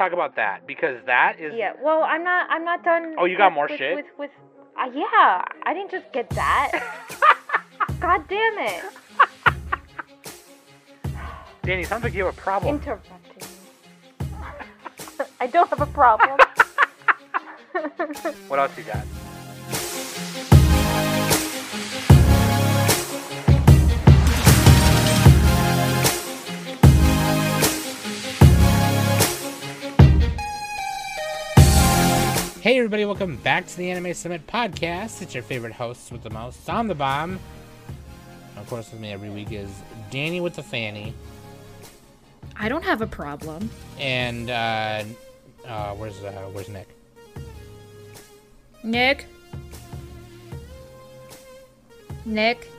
talk about that because that is Yeah. Well, I'm not. I'm not done. Oh, you got with- more with, shit? With with. Uh, yeah. I didn't just get that. God damn it! Danny. Sounds like you have a problem. Interrupting. I don't have a problem. What else you got? Hey everybody, welcome back to the Anime Summit podcast. It's your favorite hosts with the most. I'm the bomb. Of course, with me every week is Danny with the fanny, I don't have a problem. and uh, uh, where's uh, where's Nick? Nick? Nick?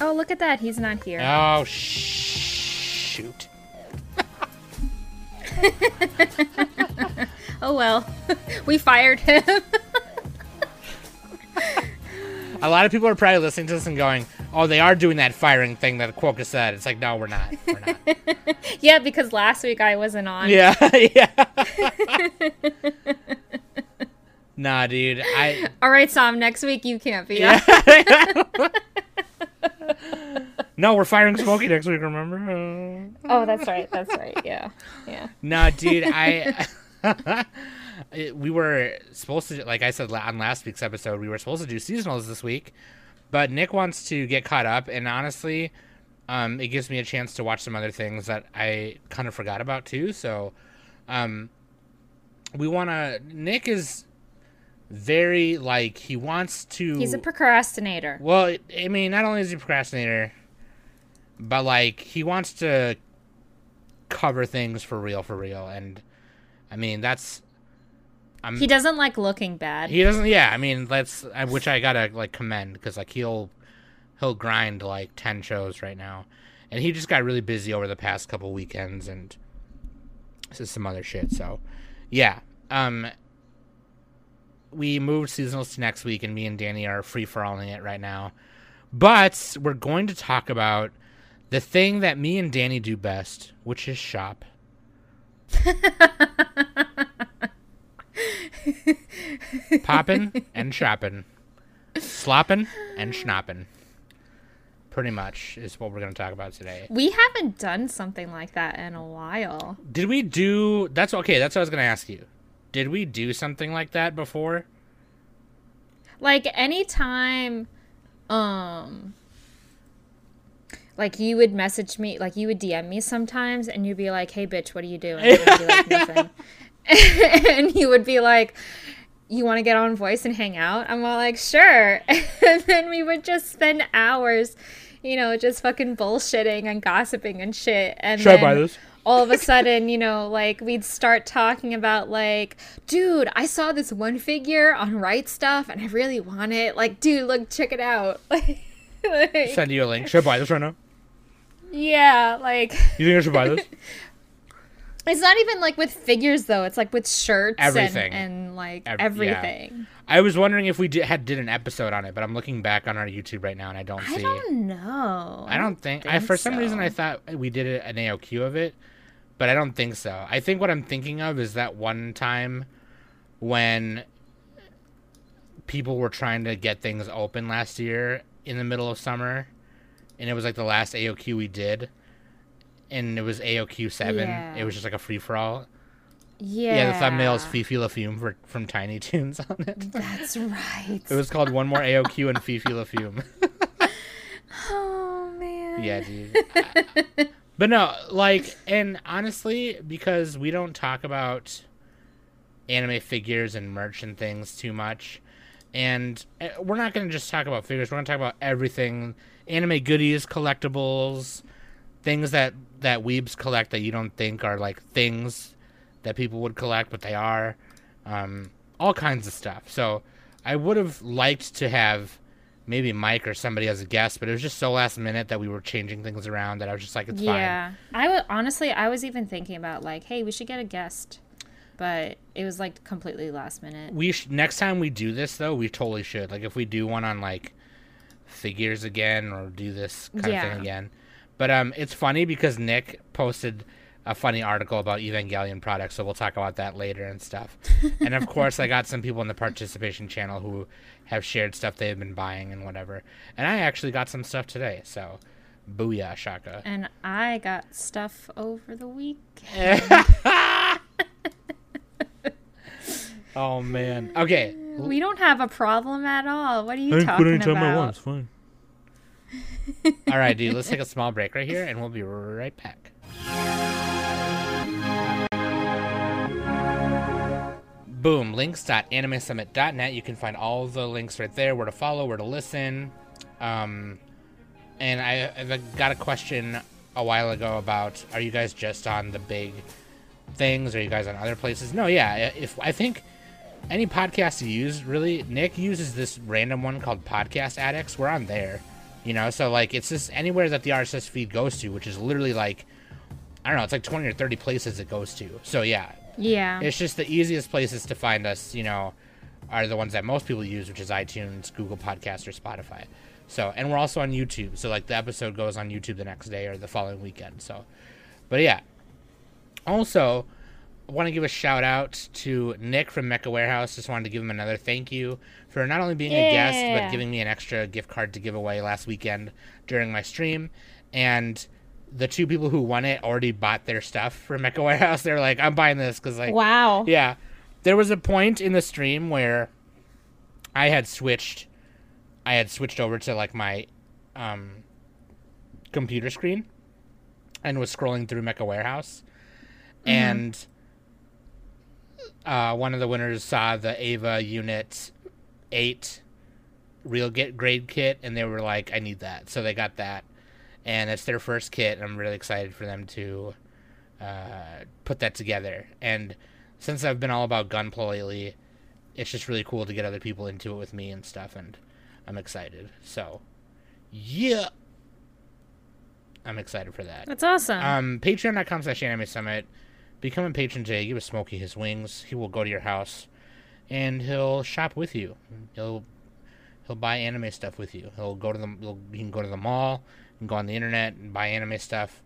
Oh, look at that. He's not here. Oh sh- shoot! Oh, well. we fired him. A lot of people are probably listening to this and going, "Oh, they are doing that firing thing that Quokka said." It's like, no, we're not. We're not. yeah, because last week I wasn't on. yeah, yeah. nah, dude. I All right, Sam, next week you can't be yeah. on. no, we're firing Smokey next week. Remember? Oh, that's right. That's right. Yeah. Yeah. Nah, dude. I. it- we were supposed to, like I said on last week's episode, we were supposed to do seasonals this week, but Nick wants to get caught up, and honestly, um, it gives me a chance to watch some other things that I kind of forgot about too. So, um, we want to. Nick is very like he wants to. He's a procrastinator. Well, I mean, not only is he a procrastinator, but like he wants to cover things for real, for real, and I mean that's. I'm, He doesn't like looking bad. he doesn't. Yeah, I mean that's I- which I gotta like commend because like he'll he'll grind like ten shows right now, and he just got really busy over the past couple weekends and this is some other shit. So yeah, um, we moved seasonals to next week, and me and Danny are free for alling it right now. But we're going to talk about the thing that me and Danny do best, which is shop. Poppin' and shopping. Slopping and schnopping. Pretty much is what we're going to talk about today. we haven't done something like that in a while. Did we do that's okay, that's what I was going to ask you. Did we do something like that before? like anytime um like you would message me like you would dm me sometimes and you'd be like hey bitch what are you doing and like and you would be like you want to get on voice and hang out i'm all like sure and then we would just spend hours you know just fucking bullshitting and gossiping and shit and Should I buy this? all of a sudden, you know, like we'd start talking about like, dude, I saw this one figure on Right Stuff and I really want it. Like, dude, look, check it out. Like, Send you a link. Should I buy this right now? Yeah, like You think I should buy this? it's not even like with figures though. It's like with shirts Everything. and, and like Ev- yeah. everything. I was wondering if we did, had did an episode on it, but I'm looking back on our YouTube right now and I don't I see. I don't know. I don't think, I think for some reason. I thought we did an AOQ of it, but I don't think so. I think what I'm thinking of is that one time when people were trying to get things open last year in the middle of summer, and it was like the last AOQ we did, and it was AOQ seven. Yeah. It was just like a free for all. Yeah. Yeah, the thumbnail is Fifi LaFume for, from Tiny Toons on it. That's right. It was called One More AOQ and Fifi LaFume. oh man. Yeah, dude. I- but no, like, and honestly, because we don't talk about anime figures and merch and things too much, and uh, we're not going to just talk about figures. We're going to talk about everything: anime goodies, collectibles, things that that weebs collect that you don't think are like things that people would collect, but they are. Um, all kinds of stuff. So, I would have liked to have maybe Mike or somebody as a guest, but it was just so last minute that we were changing things around that I was just like, it's Yeah. I would honestly I was even thinking about like, hey, we should get a guest. But it was like completely last minute. We sh- next time we do this though, we totally should. Like if we do one on like figures again or do this kind of thing again. But um, it's funny because Nick posted a funny article about Evangelion products, so we'll talk about that later and stuff. and of course, I got some people in the participation channel who have shared stuff they've been buying and whatever. And I actually got some stuff today, so booyah, Shaka. And I got stuff over the week. oh man. Okay. We don't have a problem at all. What are you talking about? fine. All right, dude. Let's take a small break right here, and we'll be right back. Boom. Links.animesummit.net. You can find all the links right there. Where to follow, where to listen. Um, and I, I got a question a while ago about: Are you guys just on the big things? Are you guys on other places? No. Yeah. If I think any podcast you use, really, Nick uses this random one called Podcast Addicts. We're on there. You know, so like it's just anywhere that the RSS feed goes to, which is literally like I don't know, it's like twenty or thirty places it goes to. So yeah, Yeah. it's just the easiest places to find us. You know, are the ones that most people use, which is iTunes, Google Podcast, or Spotify. So and we're also on YouTube. So like the episode goes on YouTube the next day or the following weekend. So, but yeah. Also, want to give a shout out to Nick from Mecha Warehouse. Just wanted to give him another thank you for not only being a guest but giving me an extra gift card to give away last weekend during my stream. And the two people who won it already bought their stuff from Mecha Warehouse. They're like, I'm buying this because like wow. yeah. There was a point in the stream where I had switched I had switched over to like my um computer screen and was scrolling through Mecha Warehouse and uh, one of the winners saw the Eva Unit 8 real get grade kit and they were like I need that. So they got that. And it's their first kit and I'm really excited for them to uh, put that together. And since I've been all about Gunpla lately, it's just really cool to get other people into it with me and stuff, and I'm excited. So, yeah, I'm excited for that. That's awesome. Um, Patreon.com slash Anime Summit. Become a patron today. Give a Smokey his wings. He will go to your house, and he'll shop with you. He'll he'll buy anime stuff with you. He'll go to the he'll, he can go to the mall and go on the internet and buy anime stuff.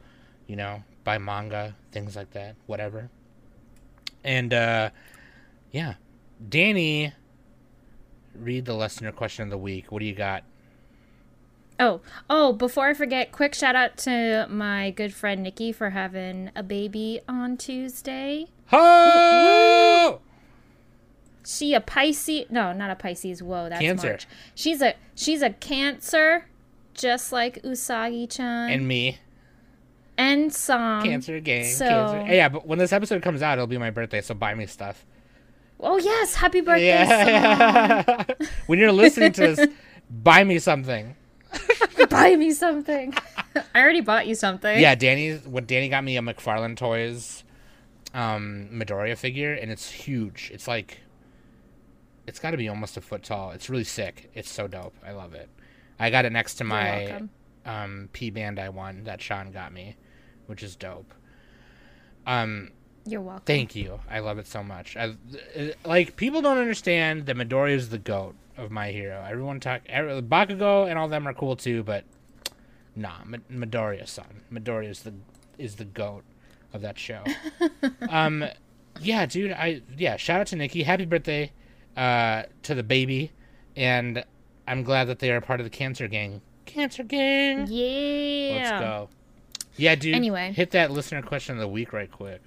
You know, buy manga, things like that, whatever. And uh, yeah, Danny, read the listener question of the week. What do you got? Oh, oh, before I forget, quick shout out to my good friend Nikki for having a baby on Tuesday. Ho! She a Pisces? No, not a Pisces. Whoa, that's Cancer. March. She's a she's a Cancer, just like Usagi-chan And me. and Sam. Cancer gang. so- Cancer. Yeah, but when this episode comes out, it'll be my birthday, so buy me stuff. Oh yes, happy birthday, Yeah. when you're listening to this, buy me something. Buy me something. I already bought you something. Yeah, Danny. What Danny got me a McFarlane Toys, um, Midoriya figure, and it's huge. It's like, it's got to be almost a foot tall. It's really sick. It's so dope. I love it. I got it next to my welcome. um P Bandai one that Sean got me, which is dope. Um, You're welcome. Thank you. I love it so much. I, uh, like people don't understand that Midoriya is the goat of my hero. Everyone talk every, Bakugo and all them are cool too, but nah, M- Midoriya son. Midoriya is the is the goat of that show. um, yeah, dude. I yeah. Shout out to Nikki. Happy birthday uh, to the baby, and I'm glad that they are part of the Cancer Gang. Cancer Gang. Yeah. Let's go. Yeah, dude. Anyway. hit that listener question of the week right quick.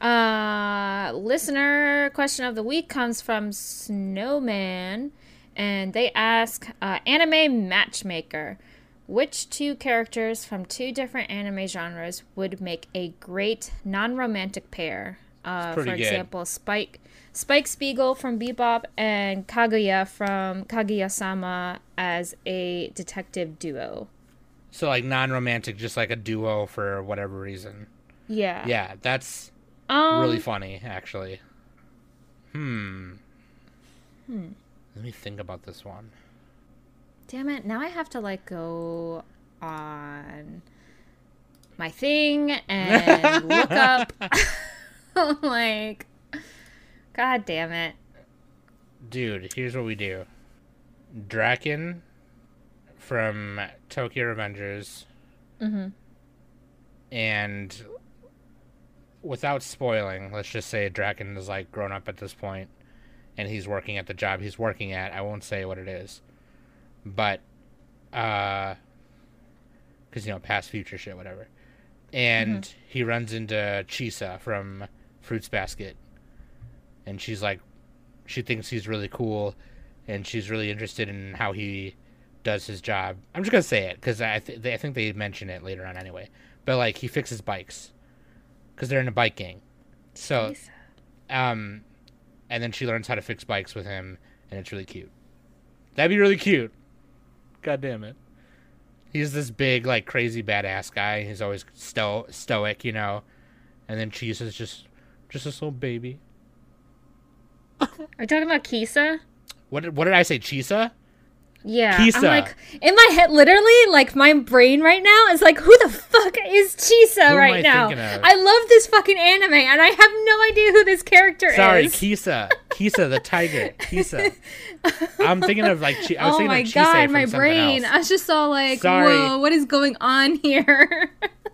Uh, listener question of the week comes from Snowman, and they ask, uh, anime matchmaker, which two characters from two different anime genres would make a great non-romantic pair? Uh, for good. example, Spike, Spike Spiegel from Bebop and Kaguya from Kaguya-sama as a detective duo. So like non-romantic, just like a duo for whatever reason. Yeah. Yeah, that's Um, really funny, actually. Hmm. Hmm. Let me think about this one. Damn it, now I have to like go on my thing and look up like God damn it. Dude, here's what we do. Draken from Tokyo Revengers. Mhm. And without spoiling, let's just say Draken is like grown up at this point, and he's working at the job he's working at. I won't say what it is, but uh, because you know past future shit, whatever. And he runs into Chisa from Fruits Basket, and she's like, she thinks he's really cool, and she's really interested in how he does his job. I'm just gonna say it because I th- they, I think they mention it later on anyway. But like he fixes bikes because they're in a bike gang. So, um, and then she learns how to fix bikes with him, and it's really cute. That'd be really cute. God damn it. He's this big, like crazy badass guy. He's always sto- stoic, you know. And then Cheese is just, just this little baby. Are you talking about Kisa? What did, what did I say? Chisa? Yeah. Kisa. I'm like in my head literally like my brain right now is like who the fuck is Chisa am right I now? I love this fucking anime and I have no idea who this character Sorry, is. Sorry, Kisa. Kisa the tiger. Kisa. I'm thinking of like. Chi- I was oh my god, my brain. else. I was just all like, Sorry. whoa, what is going on here?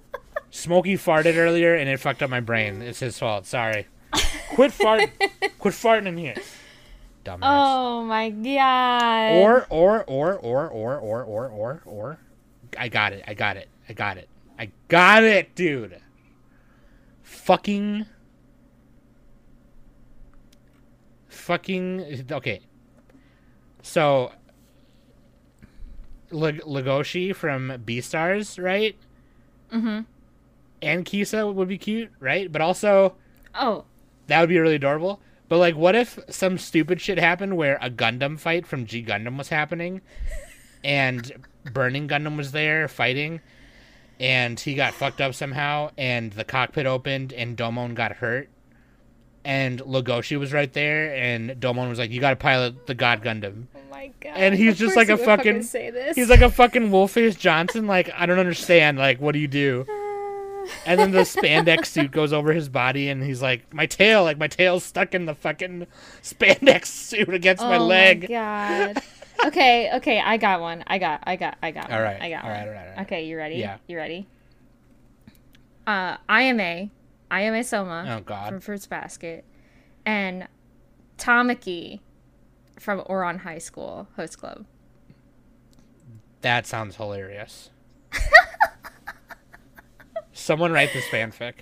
Smokey farted earlier and it fucked up my brain. It's his fault. Sorry. Quit farting. Quit farting in here. Dumbass. oh my god. Or or or or or or or or or I got it. I got it. I got it. I got it, dude. Fucking fucking okay. So Lag- Legoshi from Beastars, right? Mhm. And Kisa would be cute, right? But also Oh. that would be really adorable. But like, what if some stupid shit happened where a Gundam fight from G Gundam was happening, and Burning Gundam was there fighting, and he got fucked up somehow, and the cockpit opened, and Domon got hurt, and Legoshi was right there, and Domon was like, "You got to pilot the God Gundam." Oh my god. And he's Of just like a fucking- say this. He's like a fucking Wolfface Johnson. Like, I don't understand. Like, what do you do? And then the spandex suit goes over his body, and he's like, "My tail, like my tail's stuck in the fucking spandex suit against my oh leg." my god. okay, okay, I got one. I got I got I got All right. I got all one. right, all right, all right. Okay, you ready? Yeah. You ready? Uh IMA. Ayame Sohma Oh God. from Fruits Basket. And Tamaki from Ouran High School Host Club. That sounds hilarious. Someone write this fanfic.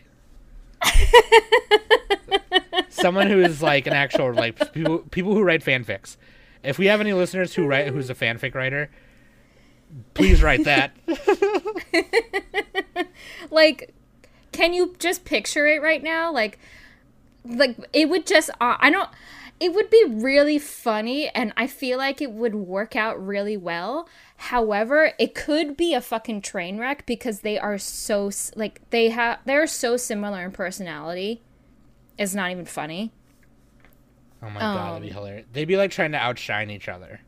Someone who is like an actual like people people who write fanfics. If we have any listeners who write who's a fanfic writer, please write that. like can you just picture it right now like like it would just uh, i don't it would be really funny and i feel like it would work out really well however it could be a fucking train wreck because they are so like they have they're so similar in personality it's not even funny Oh my god, that'd be Um, hilarious. They'd be like trying to outshine each other.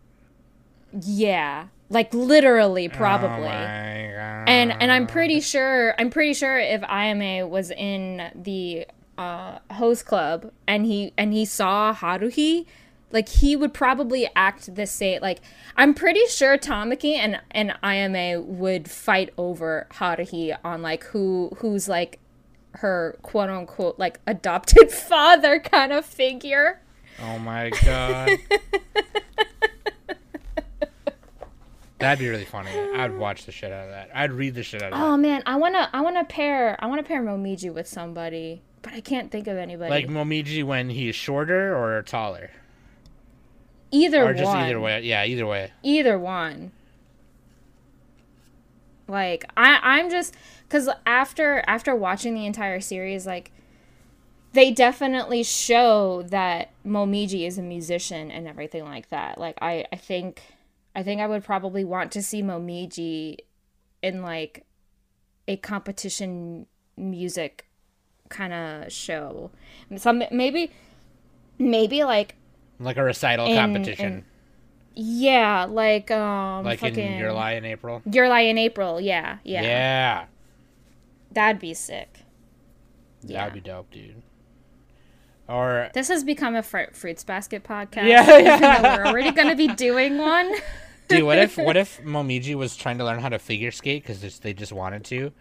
yeah like literally probably Oh my god. and and I'm pretty sure I'm pretty sure if Ayame was in the uh, host club and he and he saw Haruhi, like he would probably act the same. Like I'm pretty sure Tamaki and and Ayame would fight over Haruhi on like who who's like her quote unquote like adopted father kind of figure. Oh my god. That'd be really funny. I'd watch the shit out of that. I'd read the shit out of that. Oh man, I wanna I wanna pair I wanna pair Momiji with somebody, but I can't think of anybody. Like Momiji when he's shorter or taller, either or one. just either way. Yeah, either way. either one like i i'm just because after after watching the entire series like they definitely show that momiji is a musician and everything like that like i i think i think i would probably want to see momiji in like a competition music kind of show some maybe maybe like Like a recital In- competition, in- yeah like um like fucking, in Your Lie in April. Your Lie in April, yeah, yeah. Yeah, That'd be sick. Yeah. that'd be dope, dude. Or This has become a fr- fruits basket podcast. Yeah, yeah. we're already gonna be doing one. dude, what if what if Momiji was trying to learn how to figure skate because they just wanted to,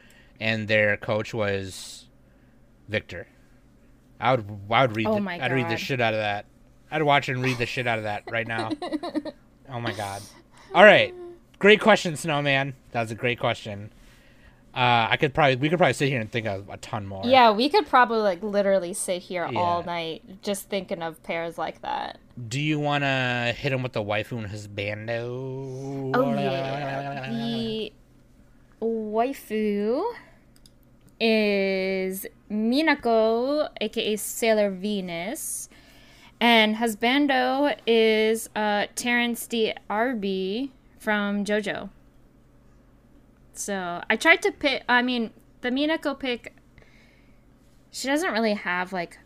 and their coach was Victor. I would I would read Oh the, I'd read the shit out of that. I'd watch and read the shit out of that right now. oh my god. All right. Great question, Snowman. That was a great question. Uh, I could probably we could probably sit here and think of a ton more. Yeah, we could probably like literally sit here all night just thinking of pairs like that. Do you want to hit him with the waifu and husbando? Oh yeah. The waifu is Minako, aka Sailor Venus, and husbando is uh, Terrence D. From JoJo. So I tried to pick. I mean, the Minako pick. She doesn't really have like,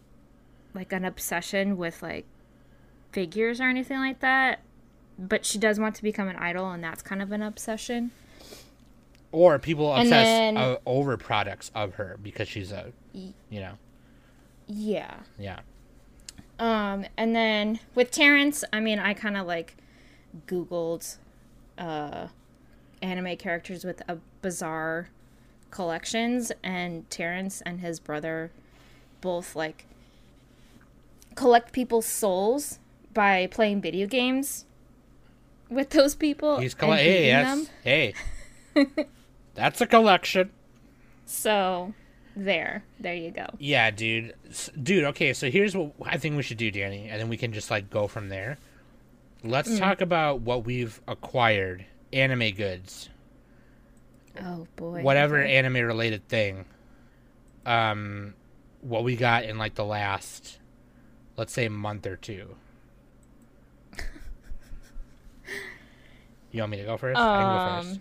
like an obsession with like figures or anything like that but she does want to become an idol and that's kind of an obsession Or people obsess then- uh, over products of her because she's a, you know, yeah yeah. um and then with terrence i mean i kind of like googled uh anime characters with a bizarre collections and terrence and his brother both like collect people's souls by playing video games with those people He's and coll- hey, them. hey, that's a collection. so there there you go Yeah, dude, dude. Okay, so here's what I think we should do, Danny, and then we can just like go from there. Let's Mm. talk about what we've acquired, anime goods, oh boy whatever okay. anime related thing. Um, what we got in like the last, let's say, month or two. You want me to go first? I can go first.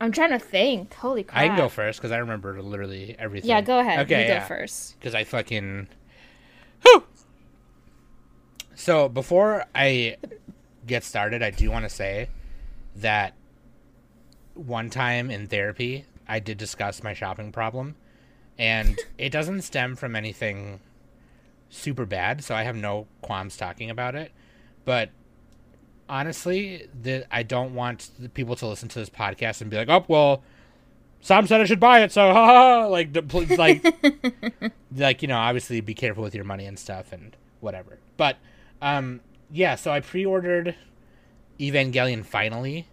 I'm trying to think. Holy crap. I can go first because I remember literally everything. Yeah, go ahead. Okay, you yeah. go first. because I fucking. Whew! So before I get started, I do want to say that one time in therapy, I did discuss my shopping problem, and it doesn't stem from anything super bad, so I have no qualms talking about it. But honestly, the, I don't want the people to listen to this podcast and be like, "Oh, well." Sam said I should buy it, so ha. Like, like, like you know obviously be careful with your money and stuff and whatever but um yeah so i pre-ordered evangelion finally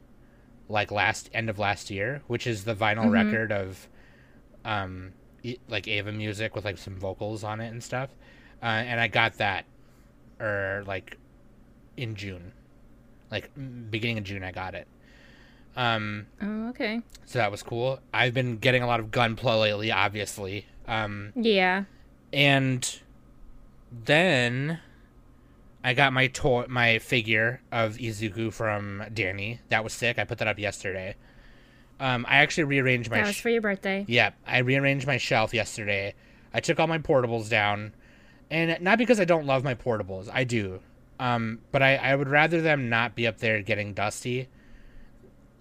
like last end of last year which is the vinyl record of um like Eva music with like some vocals on it and stuff uh, and i got that or like in june like beginning of june i got it um Oh, okay. so that was cool i've been getting a lot of gunpla lately obviously um Yeah. and then I got my toy, my figure of Izuku from Danny. That was sick. I put that up yesterday. Um, I actually rearranged my. That was sh- for your birthday. yeah, I rearranged my shelf yesterday. I took all my portables down, and not because I don't love my portables, I do. Um, but I, I would rather them not be up there getting dusty,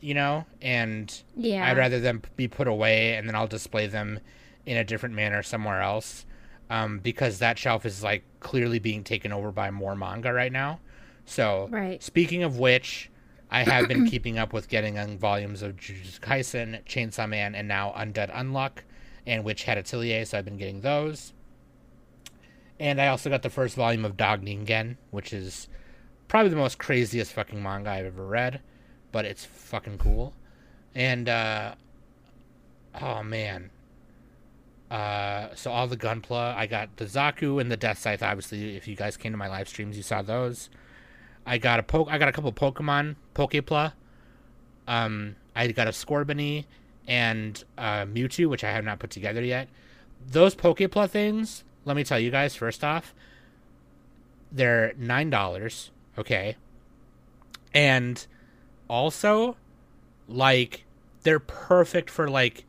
you know, and Yeah. I'd rather them be put away and then I'll display them in a different manner somewhere else. Um, because that shelf is like clearly being taken over by more manga right now. So, Right. speaking of which, I have been keeping up with getting on volumes of Jujutsu Kaisen, Chainsaw Man, and now Undead Unluck, and Witch Hat Atelier. So I've been getting those. And I also got the first volume of Dog Ningen, which is probably the most craziest fucking manga I've ever read, but it's fucking cool. And uh oh man. Uh so all the gunpla, I got the Zaku and the Death Scythe obviously if you guys came to my live streams you saw those. I got a poke I got a couple Pokemon, Pokepla. Um I got a Scorbunny and uh Mewtwo which I have not put together yet. Those Pokepla things, let me tell you guys first off, they're $9, okay? And also like they're perfect for like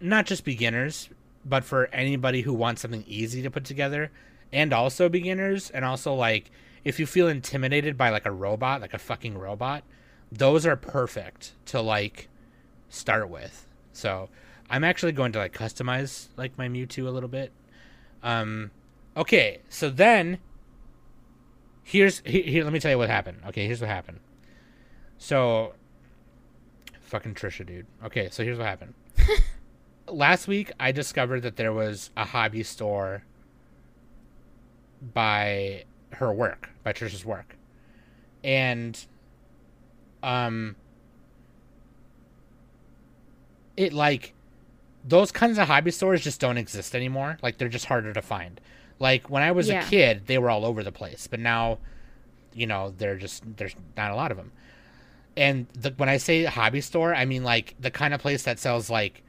not just beginners but for anybody who wants something easy to put together and also beginners and also like if you feel intimidated by like a robot like a fucking robot those are perfect to like start with so i'm actually going to like customize like my mewtwo a little bit. Um okay so then here's here, here let me tell you what happened. Okay here's what happened. So fucking trisha dude. Okay so here's what happened. Last week I discovered that there was a hobby store by her work, by Trisha's work. And um it like those kinds of hobby stores just don't exist anymore. Like they're just harder to find. Like when I was Yeah. a kid, they were all over the place, but now you know, they're just there's not a lot of them. And the, when I say hobby store, I mean like the kind of place that sells like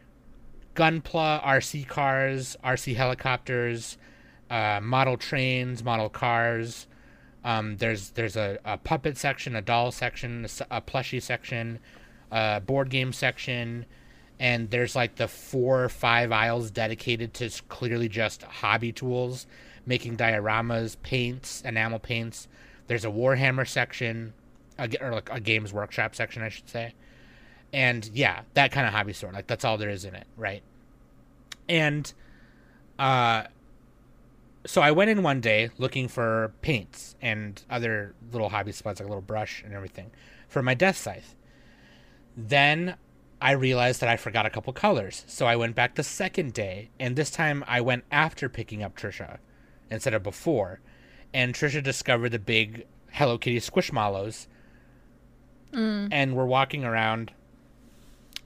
Gunpla, RC cars, RC helicopters, uh, model trains, model cars. Um, there's there's a, a puppet section, a doll section, a plushie section, a board game section, and there's like the four or five aisles dedicated to clearly just hobby tools, making dioramas, paints, enamel paints. There's a Warhammer section, or like a games workshop section, I should say. And yeah that kind of hobby store like that's all there is in it right? And uh so i went in one day looking for paints and other little hobby spots like a little brush and everything for my death scythe. Then i realized that i forgot a couple colors so i went back the second day and this time i went after picking up trisha instead of before and trisha discovered the big hello kitty squishmallows mm. and we're walking around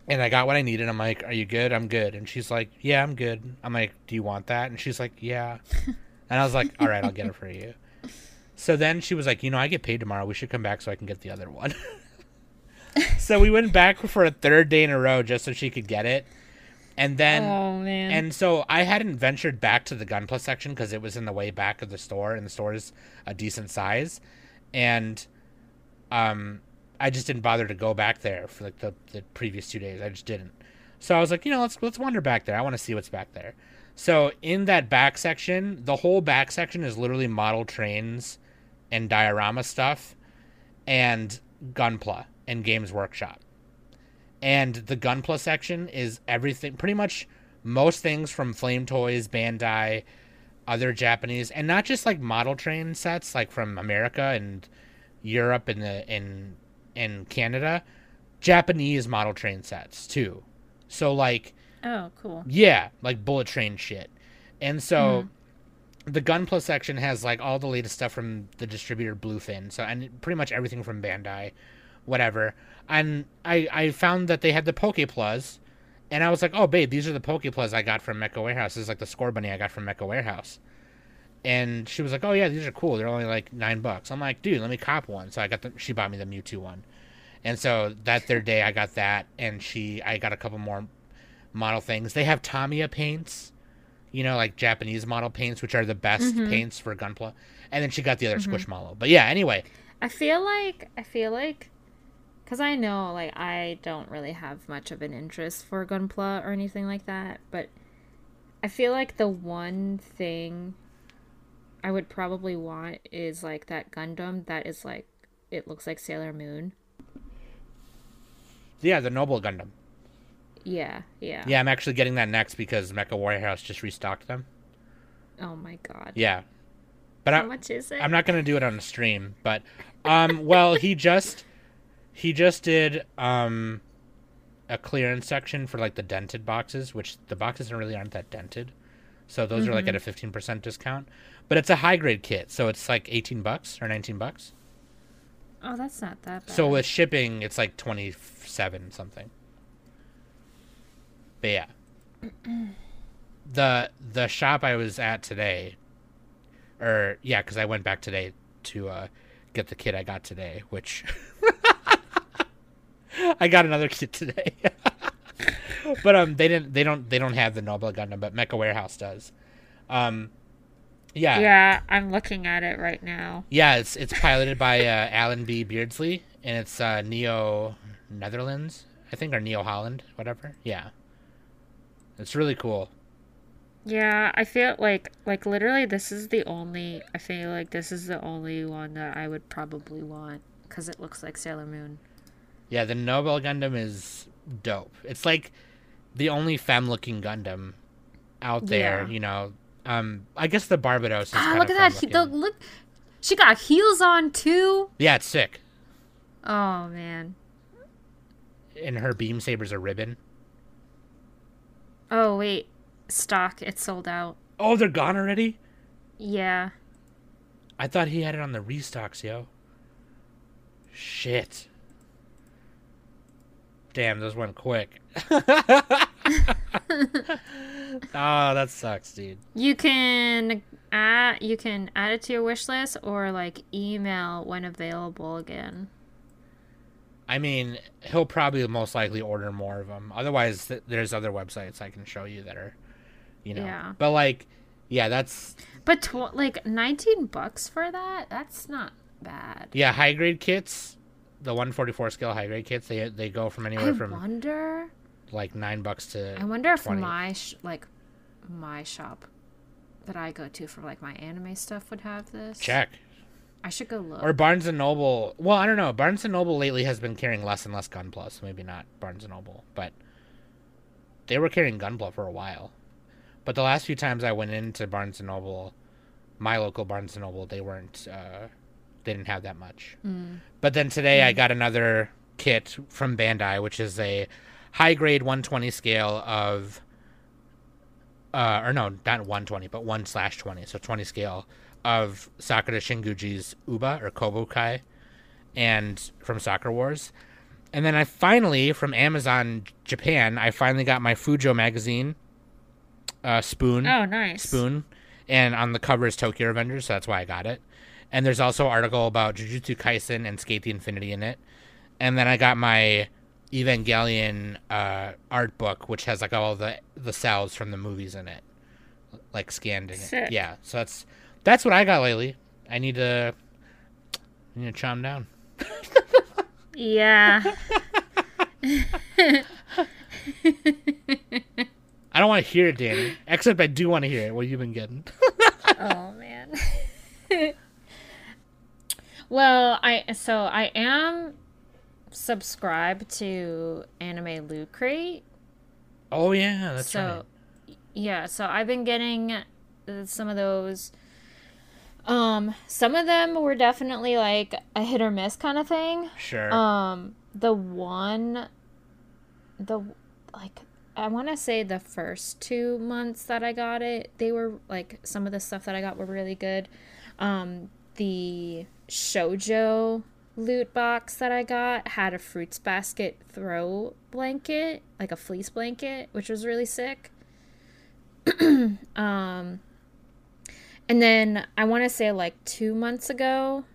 and I got what I needed. I'm like, "Are you good?" I'm good. And she's like, "Yeah, I'm good." I'm like, "Do you want that?" And she's like, "Yeah." and I was like, "All right, I'll get it for you." So then she was like, "You know, I get paid tomorrow. We should come back so I can get the other one." so we went back for a third day in a row just so she could get it. And then oh man. and so I hadn't ventured back to the Gunpla section because it was in the way back of the store, and the store is a decent size, and um, I just didn't bother to go back there for like the, the previous two days. I just didn't. So I was like, you know, let's let's wander back there. I want to see what's back there. So in that back section, the whole back section is literally model trains and diorama stuff, and Gunpla and Games Workshop and the Gunpla section is everything pretty much most things from Flame Toys, Bandai, other Japanese and not just like model train sets like from America and Europe and the in in Canada, Japanese model train sets too. So like oh, cool. yeah, like bullet train shit. And so mm-hmm. the Gunpla section has like all the latest stuff from the distributor Bluefin. So and pretty much everything from Bandai, whatever. And I I found that they had the Pokepla, and I was like, oh babe, these are the Pokepla I got from Mecha Warehouse. This is like the Scorbunny I got from Mecha Warehouse. And she was like, oh yeah, these are cool. They're only like nine bucks. I'm like, dude, let me cop one. So I got the. She bought me the Mewtwo one. And so that third day, I got that, and she, I got a couple more model things. They have Tamiya paints, you know, like Japanese model paints, which are the best mm-hmm. paints for Gunpla. And then she got the other mm-hmm. Squishmallow. But yeah, anyway, I feel like I feel like because I know like I don't really have much of an interest for Gunpla or anything like that, but I feel like the one thing I would probably want is like that Gundam that is like it looks like Sailor Moon. yeah, the Noble Gundam. Yeah, yeah. Yeah, I'm actually getting that next because Mecha Warehouse just restocked them. Oh my god. Yeah, but How I, much is it? I'm not gonna do it on a stream. But um, well, he just he just did um a clearance section for like the dented boxes, which the boxes really aren't that dented. So those are like at a 15% discount. But it's a high grade kit, so it's like 18 bucks or 19 bucks. Oh, that's not that bad. So with shipping, it's like 27 something. But yeah. the the shop I was at today or yeah, cuz I went back today to uh get the kit I got today, which I got another kit today. but um they didn't they don't they don't have the Noble Gundam, but Mecha Warehouse does. Um yeah. yeah, I'm looking at it right now. Yeah, it's it's piloted by uh, Allenby Beardsley, and it's uh, Neo Netherlands, I think, or Neo Holland, whatever. Yeah, it's really cool. Yeah, I feel like like literally this is the only I feel like this is the only one that I would probably want cuz it looks like Sailor Moon. Yeah, the Noble Gundam is dope. It's like the only femme-looking Gundam out there. Yeah. You know, um, I guess the Barbatos is. Ah, look at that. He, the, look She got heels on too. Yeah, it's sick. Oh man. And her beam sabers are ribbon. Oh wait, stock. It's sold out. Oh, they're gone already. Yeah. I thought he had it on the restocks, yo. Shit. Damn, those went quick. oh, that sucks, dude. You can add you can add it to your wish list or like email when available again. I mean, he'll probably most likely order more of them. Otherwise, th- there's other websites I can show you that are, you know. Yeah. But like, yeah, that's But tw- like 19 bucks for that? That's not bad. yeah, high grade kits. The 144 scale high grade kits, they they go from I anywhere from wonder like nine bucks to. I wonder if 20. my sh- like my shop that I go to for like my anime stuff would have this. check. I should go look. Or Barnes and Noble. Well, I don't know. Barnes and Noble lately has been carrying less and less Gunpla, so maybe not Barnes and Noble, but they were carrying Gunpla for a while. But the last few times I went into Barnes and Noble, my local Barnes and Noble, they weren't. Uh, they didn't have that much. But then today I got another kit from Bandai, which is a high grade 120 scale of. Uh, or no, not 120, but 1 slash 20, so 20 scale of Sakura Shinguji's Uba or Kobukai and from Sakura Wars. And then I finally, from Amazon Japan, I finally got my Fujo magazine uh, spoon. oh, nice. Spoon. And on the cover is Tokyo Revengers, so that's why I got it. And there's also an article about Jujutsu Kaisen and SK8 the Infinity in it. And then I got my Evangelion uh, art book, which has like all the the cells from the movies in it, like scanned in Sick. it. Yeah, so that's that's what I got lately. I need to I need to chom down. Yeah. I don't want to hear it, Danny. Except I do want to hear it. What you've been getting? oh man. well, I so I am subscribed to Anime Loot Crate. Oh yeah, that's so right. yeah, so I've been getting uh, some of those. Um, some of them were definitely like a hit or miss kind of thing. Sure. Um, the one, the like, I want to say the first two months that I got it, they were like some of the stuff that I got were really good. Um, the shojo loot box that I got had a fruits basket throw blanket, like a fleece blanket, which was really sick. um, and then I want to say like two months ago,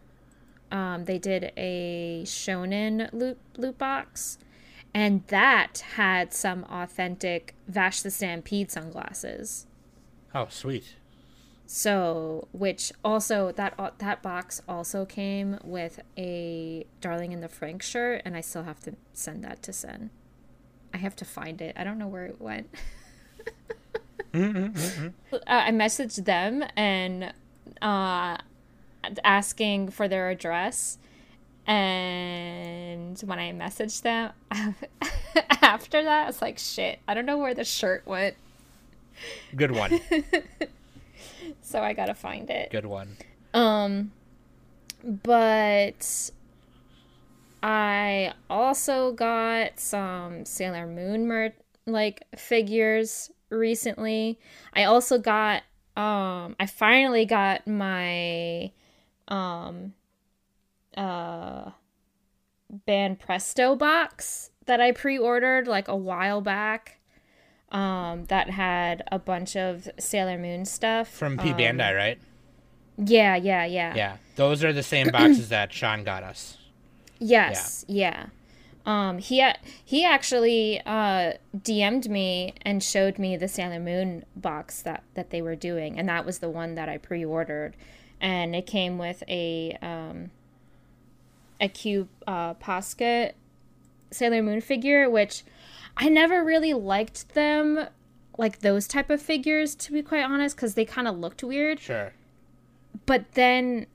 um, they did a shonen loot loot box, and that had some authentic Vash the Stampede sunglasses. oh sweet. So, which also that uh, that box also came with a Darling in the Franxx shirt, and I still have to send that to Sen. I have to find it. I don't know where it went. uh, I messaged them and uh, asking for their address, and when I messaged them after that, I was like, "Shit, I don't know where the shirt went." Good one. So I gotta find it. Good one. Um, but I also got some Sailor Moon mer- like figures recently. I also got um I finally got my um uh band Presto box that I pre-ordered like a while back. Um that had a bunch of Sailor Moon stuff. From P Um, Bandai, right? Yeah, yeah, yeah. Yeah. Those are the same boxes that Sean got us. Yes, yeah. Um, he a- he actually uh, DM'd me and showed me the Sailor Moon box that that they were doing, and that was the one that I pre-ordered, and it came with a um, a cube uh, Posket Sailor Moon figure, which I never really liked them, like those type of figures, to be quite honest, because they kind of looked weird Sure. but then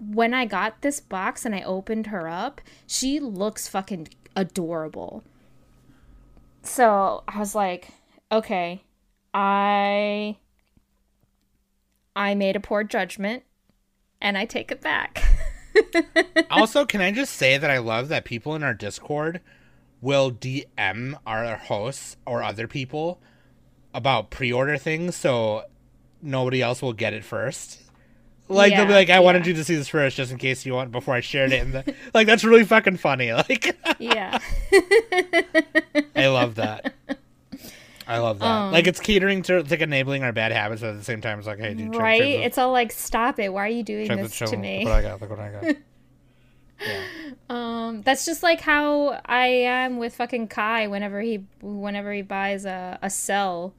when I got this box and I opened her up, she looks fucking adorable. So I was like, okay, I I made a poor judgment and I take it back. also, can I just say that I love that people in our Discord will DM our hosts or other people about pre-order things, so nobody else will get it first. Like they'll be like, "I wanted you to see this first, just in case you want." Before I shared it, in the like that's really fucking funny. Like Yeah. I love that. I love that. Um, like it's catering to it's like enabling our bad habits, but at the same time, it's like, "Hey, dude, check, right? check, It's all like, stop it. Why are you doing this show. to me? Look what I got. Look what I got." yeah. Um, that's just like how I am with fucking Kai whenever he whenever he buys a, a cell.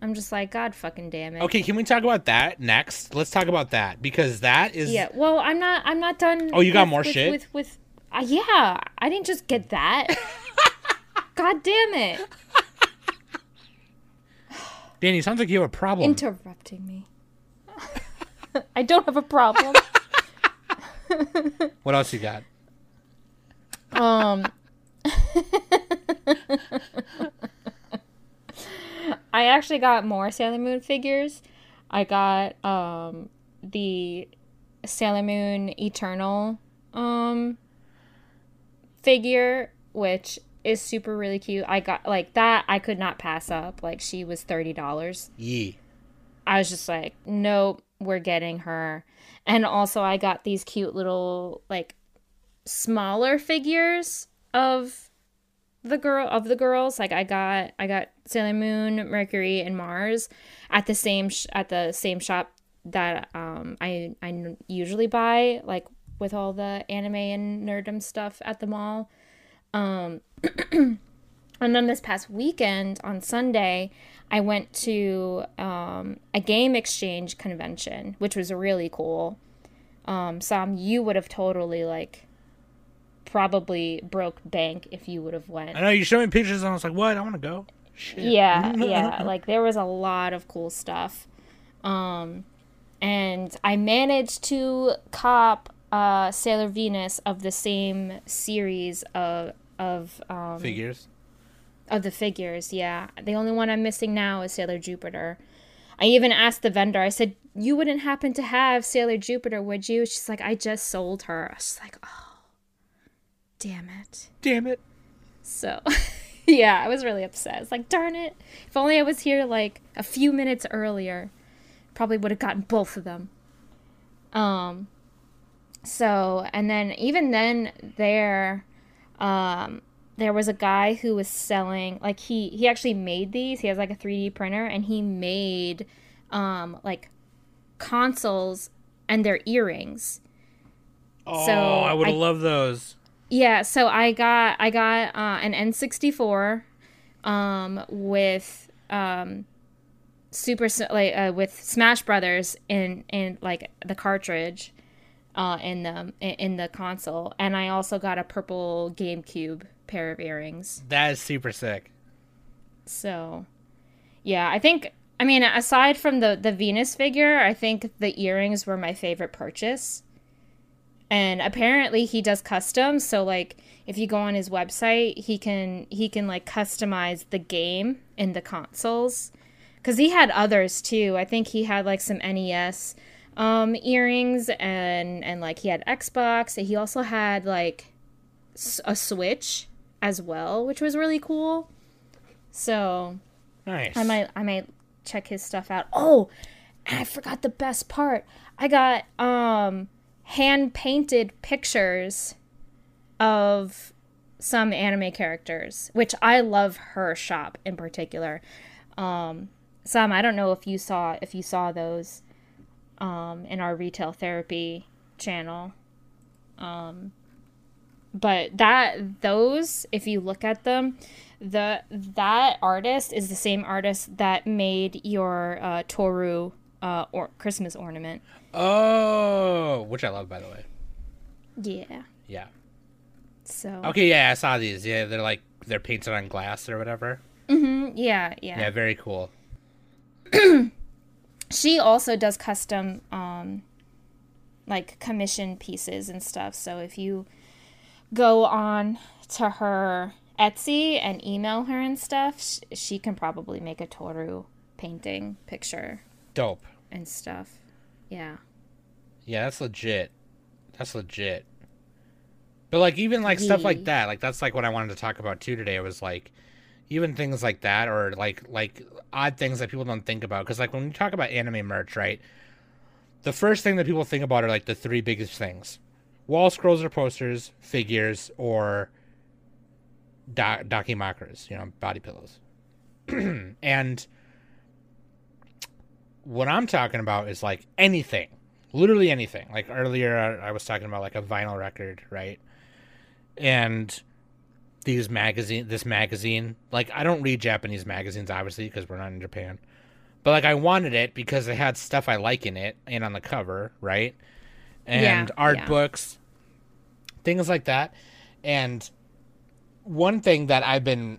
I'm just like, God fucking damn it. Okay, can we talk about that next? Let's talk about that because that is Yeah. Well, I'm not. I'm not done. Oh, you got with- more with, shit? With with. Uh, yeah, I didn't just get that. God damn it! Danny. Sounds like you have a problem. Interrupting me. I don't have a problem. What else you got? Um. I actually got more Sailor Moon figures. I got um the Sailor Moon Eternal um figure, which is super really cute. I got like that I could not pass up. Like she was thirty dollars. Yee. I was just like, nope, we're getting her. And also, I got these cute little, like, smaller figures of the girl of the girls. Like, I got I got Sailor Moon, Mercury, and Mars at the same sh- at the same shop that um I I usually buy like with all the anime and nerdum stuff at the mall. Um, and then this past weekend on Sunday, I went to um, a game exchange convention, which was really cool. Um, Sam, you would have totally like probably broke bank if you would have went. I know you showed me pictures, and I was like, "What? I want to go." Shit. Yeah, yeah. Like there was a lot of cool stuff. Um and I managed to cop uh Sailor Venus of the same series of of um Figures. Of the figures, yeah. The only one I'm missing now is Sailor Jupiter. I even asked the vendor, I said, You wouldn't happen to have Sailor Jupiter, would you? She's like, I just sold her. I was like, Oh damn it. Damn it. So, yeah, I was really upset. It's like, darn it. If only I was here like a few minutes earlier, probably would have gotten both of them. Um, so, and then even then, there, um, there was a guy who was selling like he he actually made these. He has like a 3D printer, and he made, um, like consoles and their earrings. Oh, So, I would have loved those. Yeah, so I got I got uh, an N64 um with um super like uh, with Smash Brothers in in like the cartridge uh in the in the console and I also got a purple GameCube pair of earrings. That is super sick. So yeah, I think I mean aside from the the Venus figure, I think the earrings were my favorite purchase. And apparently he does custom, so like if you go on his website, he can he can like customize the game in the consoles. Cuz he had others too. I think he had like some NES um earrings and and like he had Xbox. He also had like a Switch as well, which was really cool. So, Nice. I might I might check his stuff out. Oh, and I forgot the best part. I got um hand painted pictures of some anime characters, which I love her shop in particular. Um some I don't know if you saw if you saw those um in our retail therapy channel. Um but that those if you look at them the that artist is the same artist that made your uh, Tohru uh, or Christmas ornament. oh, which I love, by the way. Yeah. Yeah. So Okay, yeah, I saw these. Yeah, they're like they're painted on glass or whatever. Mhm, yeah, yeah, Yeah, very cool. She also does custom um like commission pieces and stuff. So if you go on to her Etsy and email her and stuff, sh- she can probably make a Tohru painting picture Dope. and stuff. Yeah. Yeah, that's legit. That's legit. But like even like stuff like that, like that's like what I wanted to talk about too today. It was like, even things like that or like like odd things that people don't think about because like when you talk about anime merch right the first thing that people think about are like the three biggest things wall scrolls or posters figures or da- dakimakuras you know body pillows. And what i'm talking about is like anything literally anything. Like earlier uh, i was talking about like a vinyl record right? And these magazine this magazine like i don't read japanese magazines obviously because we're not in japan. But like i wanted it because it had stuff i like in it and on the cover right and Yeah, art yeah. books things like that and one thing that i've been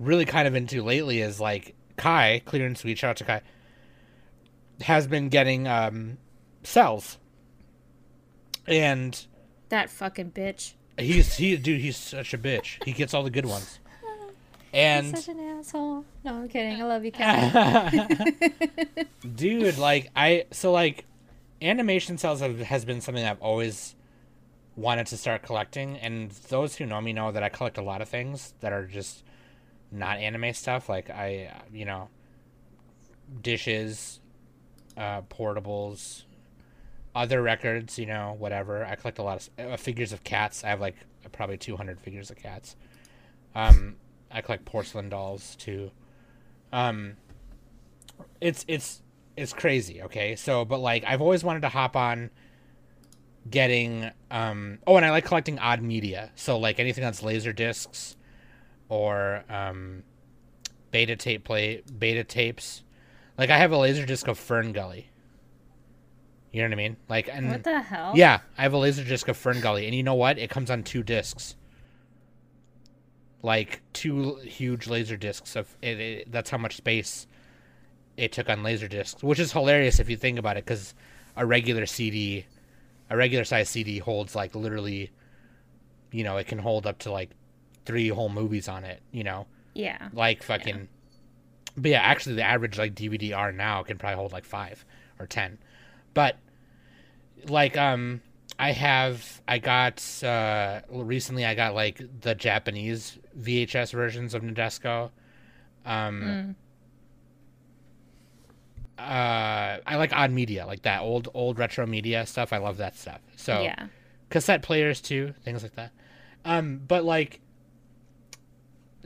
really kind of into lately is like kai clear and sweet shout out to kai has been getting um cells and That fucking bitch. He's he dude, he's such a bitch. He gets all the good ones. And Such an asshole. No, I'm kidding. I love you, Kai. dude, like I so like animation cells have, has been something I've always wanted to start collecting and those who know me know that I collect a lot of things that are just not anime stuff like I you know dishes uh portables other records, you know, whatever. I collect a lot of uh, figures of cats. I have like probably 200 figures of cats. Um, I collect porcelain dolls too. Um, it's it's it's crazy. Okay, so but like I've always wanted to hop on getting um oh and I like collecting odd media. So like anything that's laser discs or um beta tape play beta tapes. Like I have a laser disc of Fern Gully. You know what I mean? Like and what the hell? yeah, I have a laser disc of Fern Gully, and you know what? It comes on two discs. Like two huge laser discs of it, it. That's how much space it took on laser discs, which is hilarious if you think about it, because a regular CD, a regular size CD holds like literally, you know, it can hold up to like three whole movies on it. You know, Yeah. like fucking. But yeah, actually, the average like DVD R now can probably hold like five or ten, but like um, I have I got uh recently I got like the Japanese VHS versions of Nadesico. Um, uh, I like odd media like that old old retro media stuff. I love that stuff. So Yeah. cassette players too, things like that. Um, but like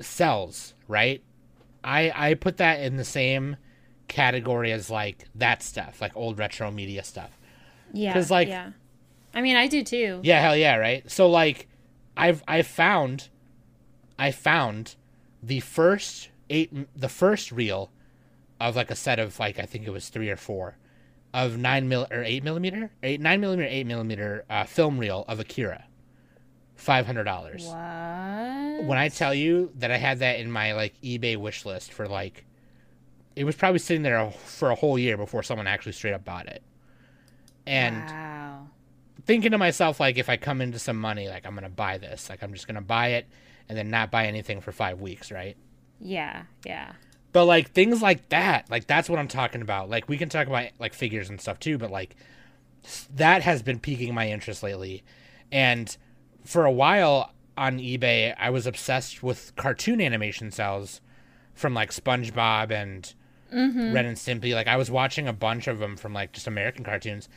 cells, right? I I put that in the same category as like that stuff, like old retro media stuff. Yeah. Cuz like- yeah. I mean, I do too. Yeah, hell yeah, right? So like I've I found I found the first eight the first reel of like a set of like I think it was three or four of nine mil or eight millimeter eight nine millimeter eight millimeter uh, film reel of Akira, five hundred dollars. What? When I tell you that I had that in my like eBay wish list for like, it was probably sitting there for a whole year before someone actually straight up bought it, and wow. thinking to myself like if I come into some money like I'm gonna buy this like I'm just gonna buy it and then not buy anything for five weeks right Yeah. Yeah. But like things like that like that's what I'm talking about. Like we can talk about like figures and stuff too but like that has been piquing my interest lately. And for a while on eBay I was obsessed with cartoon animation cells from like SpongeBob and mm-hmm. Ren and Stimpy. Like I was watching a bunch of them from like just American cartoons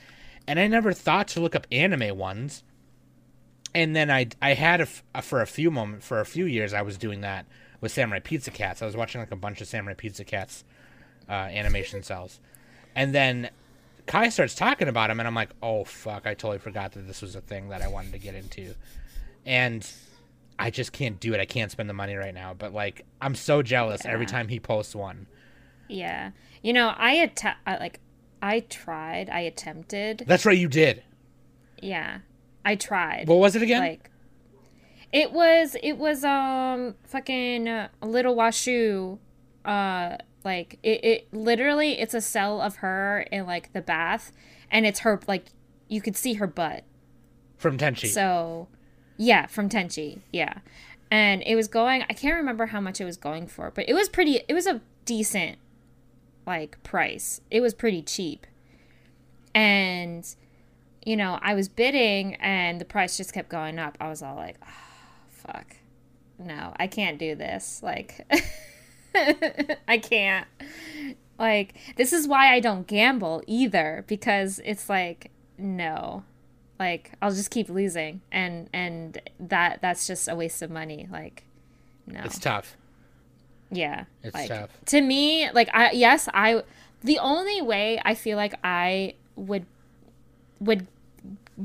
and I never thought to look up anime ones. And then I I had a, f- a- for a few moment for a few years I was doing that with Samurai Pizza Cats. I was watching like a bunch of Samurai Pizza Cats uh, animation cells, and then Kai starts talking about them, and I'm like, oh fuck, I totally forgot that this was a thing that I wanted to get into, and I just can't do it. I can't spend the money right now, but like I'm so jealous every time he posts one. Yeah. You know, I att- I, like I tried, I attempted. That's right, you did. Yeah. I tried. What was it again? Like it was it was um fucking uh, little washu uh like it, it literally it's a cell of her in like the bath and it's her like you could see her butt. From Tenchi. so yeah from tenchi yeah. And it was going i can't remember how much it was going for but it was pretty it was a decent like price. It was pretty cheap. And you know i was bidding and the price just kept going up. I was all like oh, fuck no, I can't do this. Like, I can't. Like, this is why I don't gamble either because it's like, no. Like, I'll just keep losing and and that that's just a waste of money. Like, no. It's tough. Yeah. It's like, tough. To me, like I yes, I the only way I feel like I would would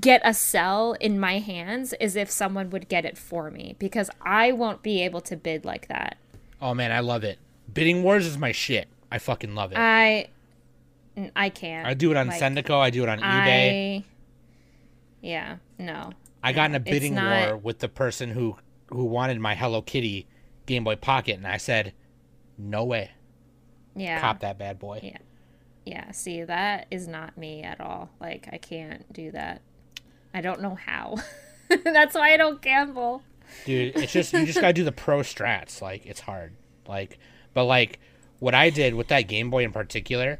get a cel in my hands is if someone would get it for me because I won't be able to bid like that. Oh man, I love it. Bidding wars is my shit. I fucking love it. I I can't. I do it on like, Sendico. I do it on eBay. I Yeah, no. I got in a bidding not- war with the person who who wanted my Hello Kitty Game Boy Pocket, and I said, "No way, Yeah. cop that bad boy." Yeah. Yeah, see that is not me at all. Like I can't do that. I don't know how. That's why I don't gamble. dude it's just you just gotta do the pro strats. Like it's hard. Like but like what i did with that game boy in particular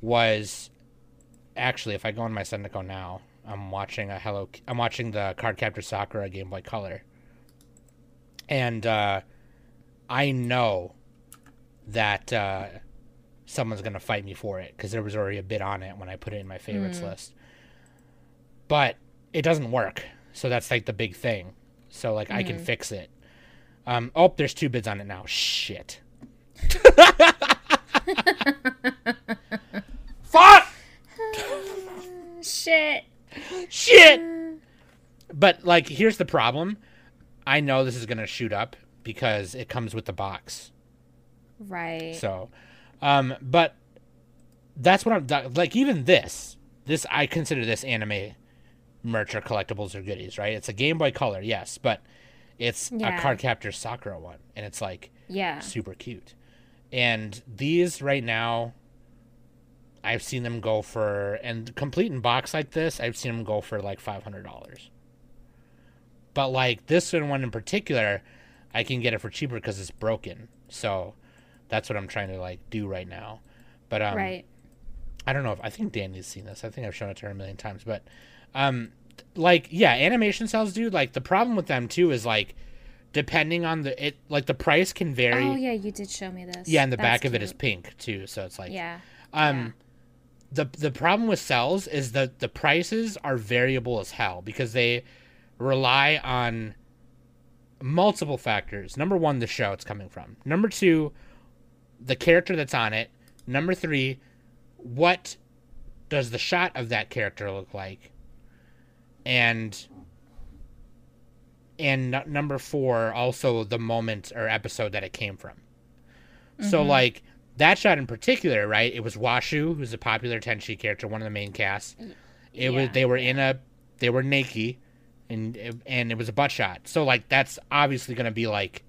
was actually if i go on my Sendico now i'm watching a hello i'm watching the card captor sakura game boy color. And uh i know that uh someone's gonna fight me for it because there was already a bid on it when i put it in my favorites list. But it doesn't work so that's like the big thing so like I can fix it. Um, oh, there's two bids on it now. Shit. Fuck. Shit. Shit. But like, here's the problem. I know this is gonna shoot up because it comes with the box. Right. So, um, but that's what I'm like. Even this, this I consider this anime merch or collectibles or goodies, right? It's a Game Boy Color, yes, but it's Yeah. a Card Captor Sakura one, and it's like yeah. super cute. And these right now, I've seen them go for and complete in box like this. I've seen them go for like five hundred dollars. But like this one in particular, I can get it for cheaper because it's broken. So that's what I'm trying to like do right now. But um, right. I don't know if I think Danny's seen this. I think I've shown it to her a million times. But um, like yeah, animation cells, dude. Like the problem with them too is like depending on the it like the price can vary. Oh yeah, you did show me this. Yeah, and the That's back of it is pink too, so it's like Yeah. um the the problem with cells is that the prices are variable as hell because they rely on multiple factors. Number 1, the show it's coming from. Number 2, the character that's on it. Number 3, what does the shot of that character look like? And and n- number 4, also the moment or episode that it came from. So mm-hmm. like that shot in particular, right? It was Washu, who's a popular Tenchi character, one of the main casts. Mm, it was they were in a they were naked, and it- and it was a butt shot. So like that's obviously gonna be like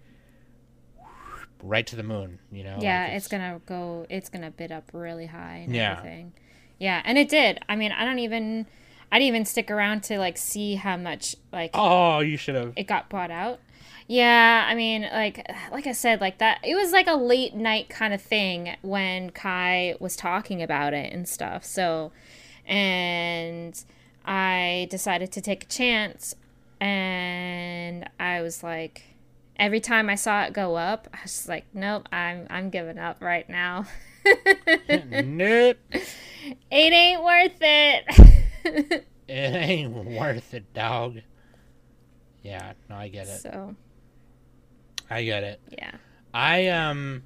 right to the moon, you know? Yeah, like it's, gonna go. It's gonna bid up really high and Yeah. everything. Yeah, and it did. I mean, I don't even. I didn't even stick around to like see how much like Oh, you should have. it got bought out. Yeah, I mean, like like I said, like that. It was like a late night kind of thing when Kai was talking about it and stuff. So, and I decided to take a chance, and I was like, every time I saw it go up, I was just like, nope, I'm I'm giving up right now. nope. it ain't worth it. It ain't worth it, dog. Yeah, no, I get it. so I get it. yeah. I um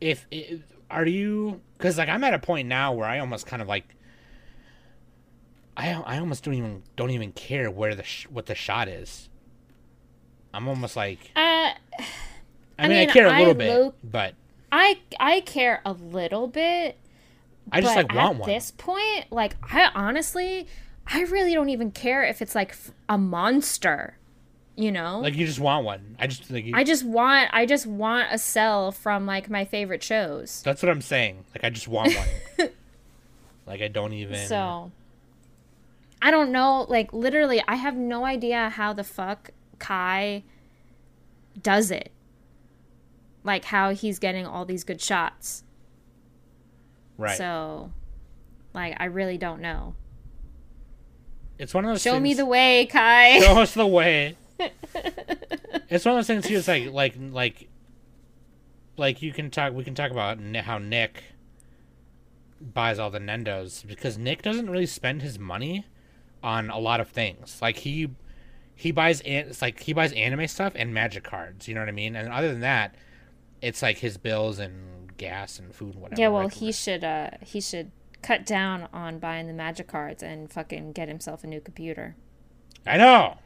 if, if are you cuz like I'm at a point now where I almost kind of like I I almost don't even don't even care where the sh- what the shot is. I'm almost like Uh, I, I mean, I care a little bit, lo- but I I care a little bit. I just but like want at one. At this point, like I honestly, I really don't even care if it's like a monster. You know, Like you just want one. I just like you, I just want I just want a cell from like my favorite shows. that's what I'm saying. Like I just want one. like I don't even So I don't know, like literally I have no idea how the fuck Kai does it. Like how he's getting all these good shots. Right. So like I really don't know. it's one of those Show me the way, Kai. Show us the way. it's one of those things too. It's like like like like you can talk. We can talk about how Nick buys all the Nendos because Nick doesn't really spend his money on a lot of things. Like he he buys it's like he buys anime stuff and magic cards. You know what I mean? And other than that, it's like his bills and gas and food and whatever. Yeah, well, like- he should uh he should cut down on buying the magic cards and fucking get himself a new computer. I know.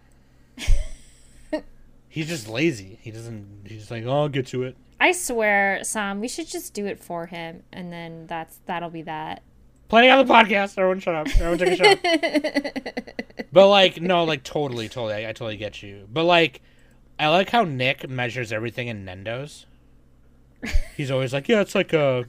he's just lazy. He doesn't. He's like, oh, I'll get to it. I swear, Sam, we should just do it for him, and then that's that'll be that. Playing on the podcast. Everyone, shut up. Everyone, take a shot. But like, no, like totally, totally. I, I totally get you. But like, I like how Nick measures everything in Nendos. He's always like, yeah, it's like uh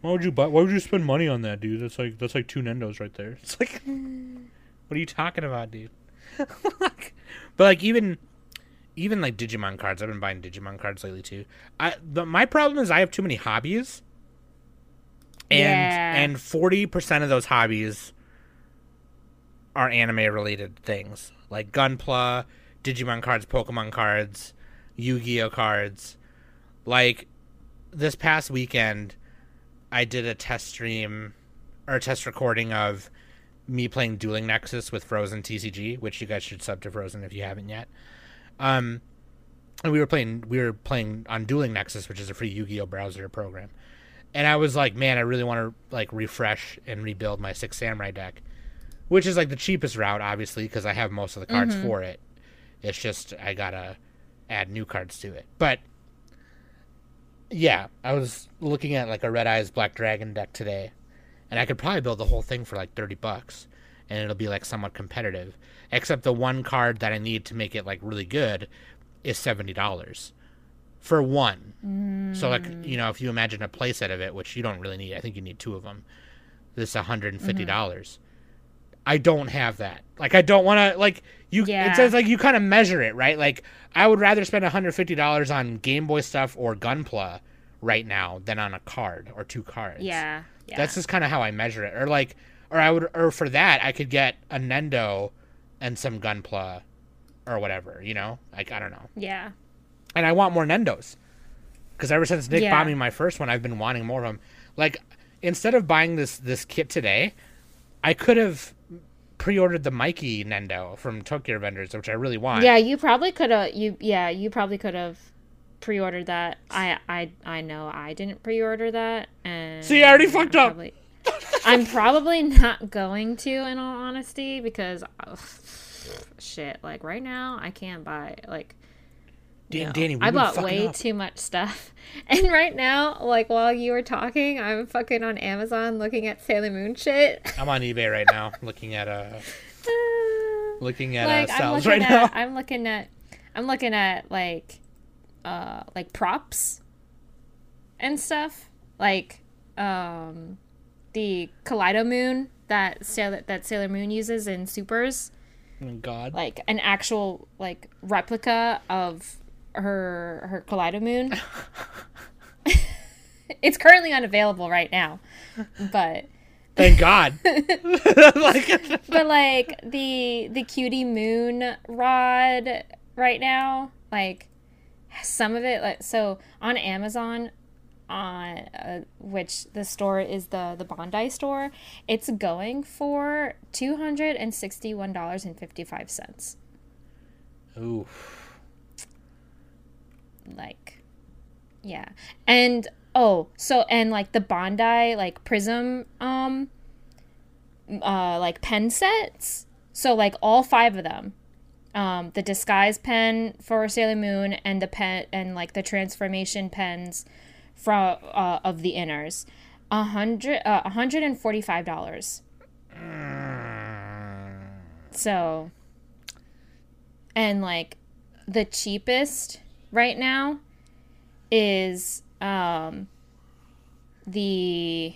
Why would you buy? Why would you spend money on that, dude? That's like that's like two Nendos right there. It's like, what are you talking about, dude? but like even even like Digimon cards. I've been buying Digimon cards lately too. I the, my problem is I have too many hobbies, and Yeah. and forty percent of those hobbies are anime related things like Gunpla, Digimon cards, Pokemon cards, Yu-Gi-Oh cards. Like this past weekend, I did a test stream or a test recording of me playing Dueling Nexus with Frozen TCG, which you guys should sub to Frozen if you haven't yet. Um, and we were playing we were playing on Dueling Nexus, which is a free Yu-Gi-Oh browser program. And I was like, man, I really want to like refresh and rebuild my Six Samurai deck, which is like the cheapest route, obviously, because I have most of the cards for it. It's just I gotta add new cards to it. But yeah, I was looking at like a Red Eyes Black Dragon deck today, and I could probably build the whole thing for like thirty bucks, and it'll be like somewhat competitive. Except the one card that I need to make it like really good is seventy dollars for one. So like you know, if you imagine a playset of it, which you don't really need, I think you need two of them. This hundred and fifty mm-hmm. dollars. I don't have that. Like I don't want to like you. Yeah. It says like you kind of measure it, right? Like I would rather spend one hundred fifty dollars on Game Boy stuff or Gunpla right now than on a card or two cards. Yeah, yeah. That's just kind of how I measure it. Or like, or I would, or for that I could get a Nendo and some Gunpla or whatever. You know, like I don't know. yeah. And I want more Nendos because ever since Nick Yeah. bought me my first one, I've been wanting more of them. Like instead of buying this this kit today, I could have pre-ordered the Mikey Nendo from Tokyo Revengers, which I really want. Yeah, you probably could have. You yeah, you probably could have pre-ordered that. I I I know I didn't pre-order that, and See, I already fucked I'm up. probably- I'm probably not going to, in all honesty, because ugh, shit. Like right now, I can't buy like. Dan- know, Danny, I bought way up. too much stuff, and right now, like while you were talking, I'm fucking on Amazon looking at Sailor Moon shit. I'm on eBay right now, looking at uh looking at like uh, I'm sales looking right at, now. I'm looking at I'm looking at like uh like props and stuff. Like um the Kaleido Moon that Sailor that Sailor Moon uses in Supers. Oh, God. Like an actual like replica of her her Kaleido Moon. it's currently unavailable right now. But Thank God. like, but like the the cutie moon rod right now like some of it like so on amazon on uh, which the store is the the Bandai store it's going for $261.55 ooh. Like yeah. And oh so and like the Bandai like prism um uh like pen sets? So like all five of them. Um the disguise pen for sailor moon and the pen and like the transformation pens from uh, of the inners. A hundred uh, a hundred and forty five dollars. So and like the cheapest right now is um the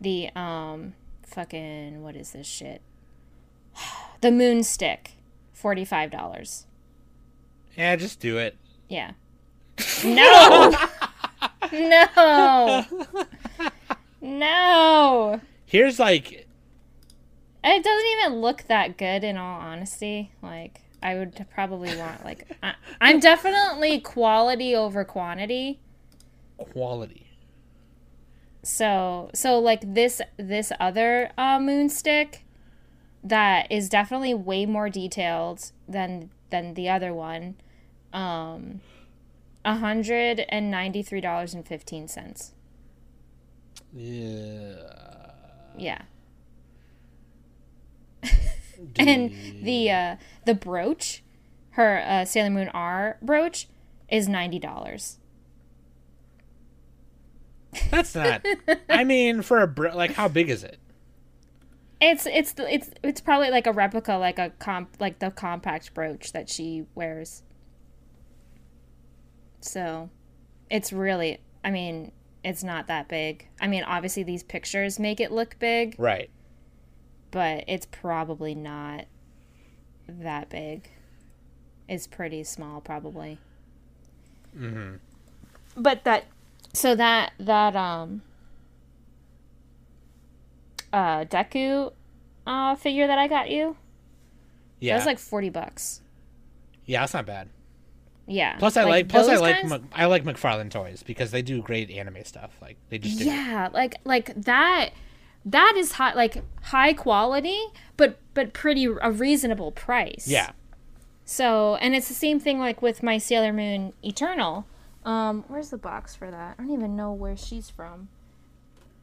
the um fucking what is this shit? The moon stick $45 Yeah, just do it. yeah. No! No! No! Here's like it doesn't even look that good in all honesty like I would probably want like I, I'm definitely quality over quantity. Quality. So so like this this other uh, moon stick that is definitely way more detailed than than the other one. Um, hundred and ninety three dollars and fifteen cents. Yeah. Yeah. and the uh, the brooch, her uh, Sailor Moon R brooch, is ninety dollars. That's not. I mean, for a bro- like, how big is it? It's it's it's it's probably like a replica, like a comp, like the compact brooch that she wears. So, it's really. I mean, it's not that big. I mean, obviously these pictures make it look big, Right. But it's probably not that big. It's pretty small, probably. Mm-hmm. But that, so that that um, uh, Deku, uh, figure that I got you, Yeah. that was like forty bucks. yeah, that's not bad. Yeah. Plus, I like. plus, I like. kinds- I like McFarlane toys because they do great anime stuff. Like they just do. yeah, like like that. That is high, like high quality, but but pretty a reasonable price. Yeah. So, and it's the same thing like with my Sailor Moon Eternal. Um, where's the box for that? I don't even know where she's from.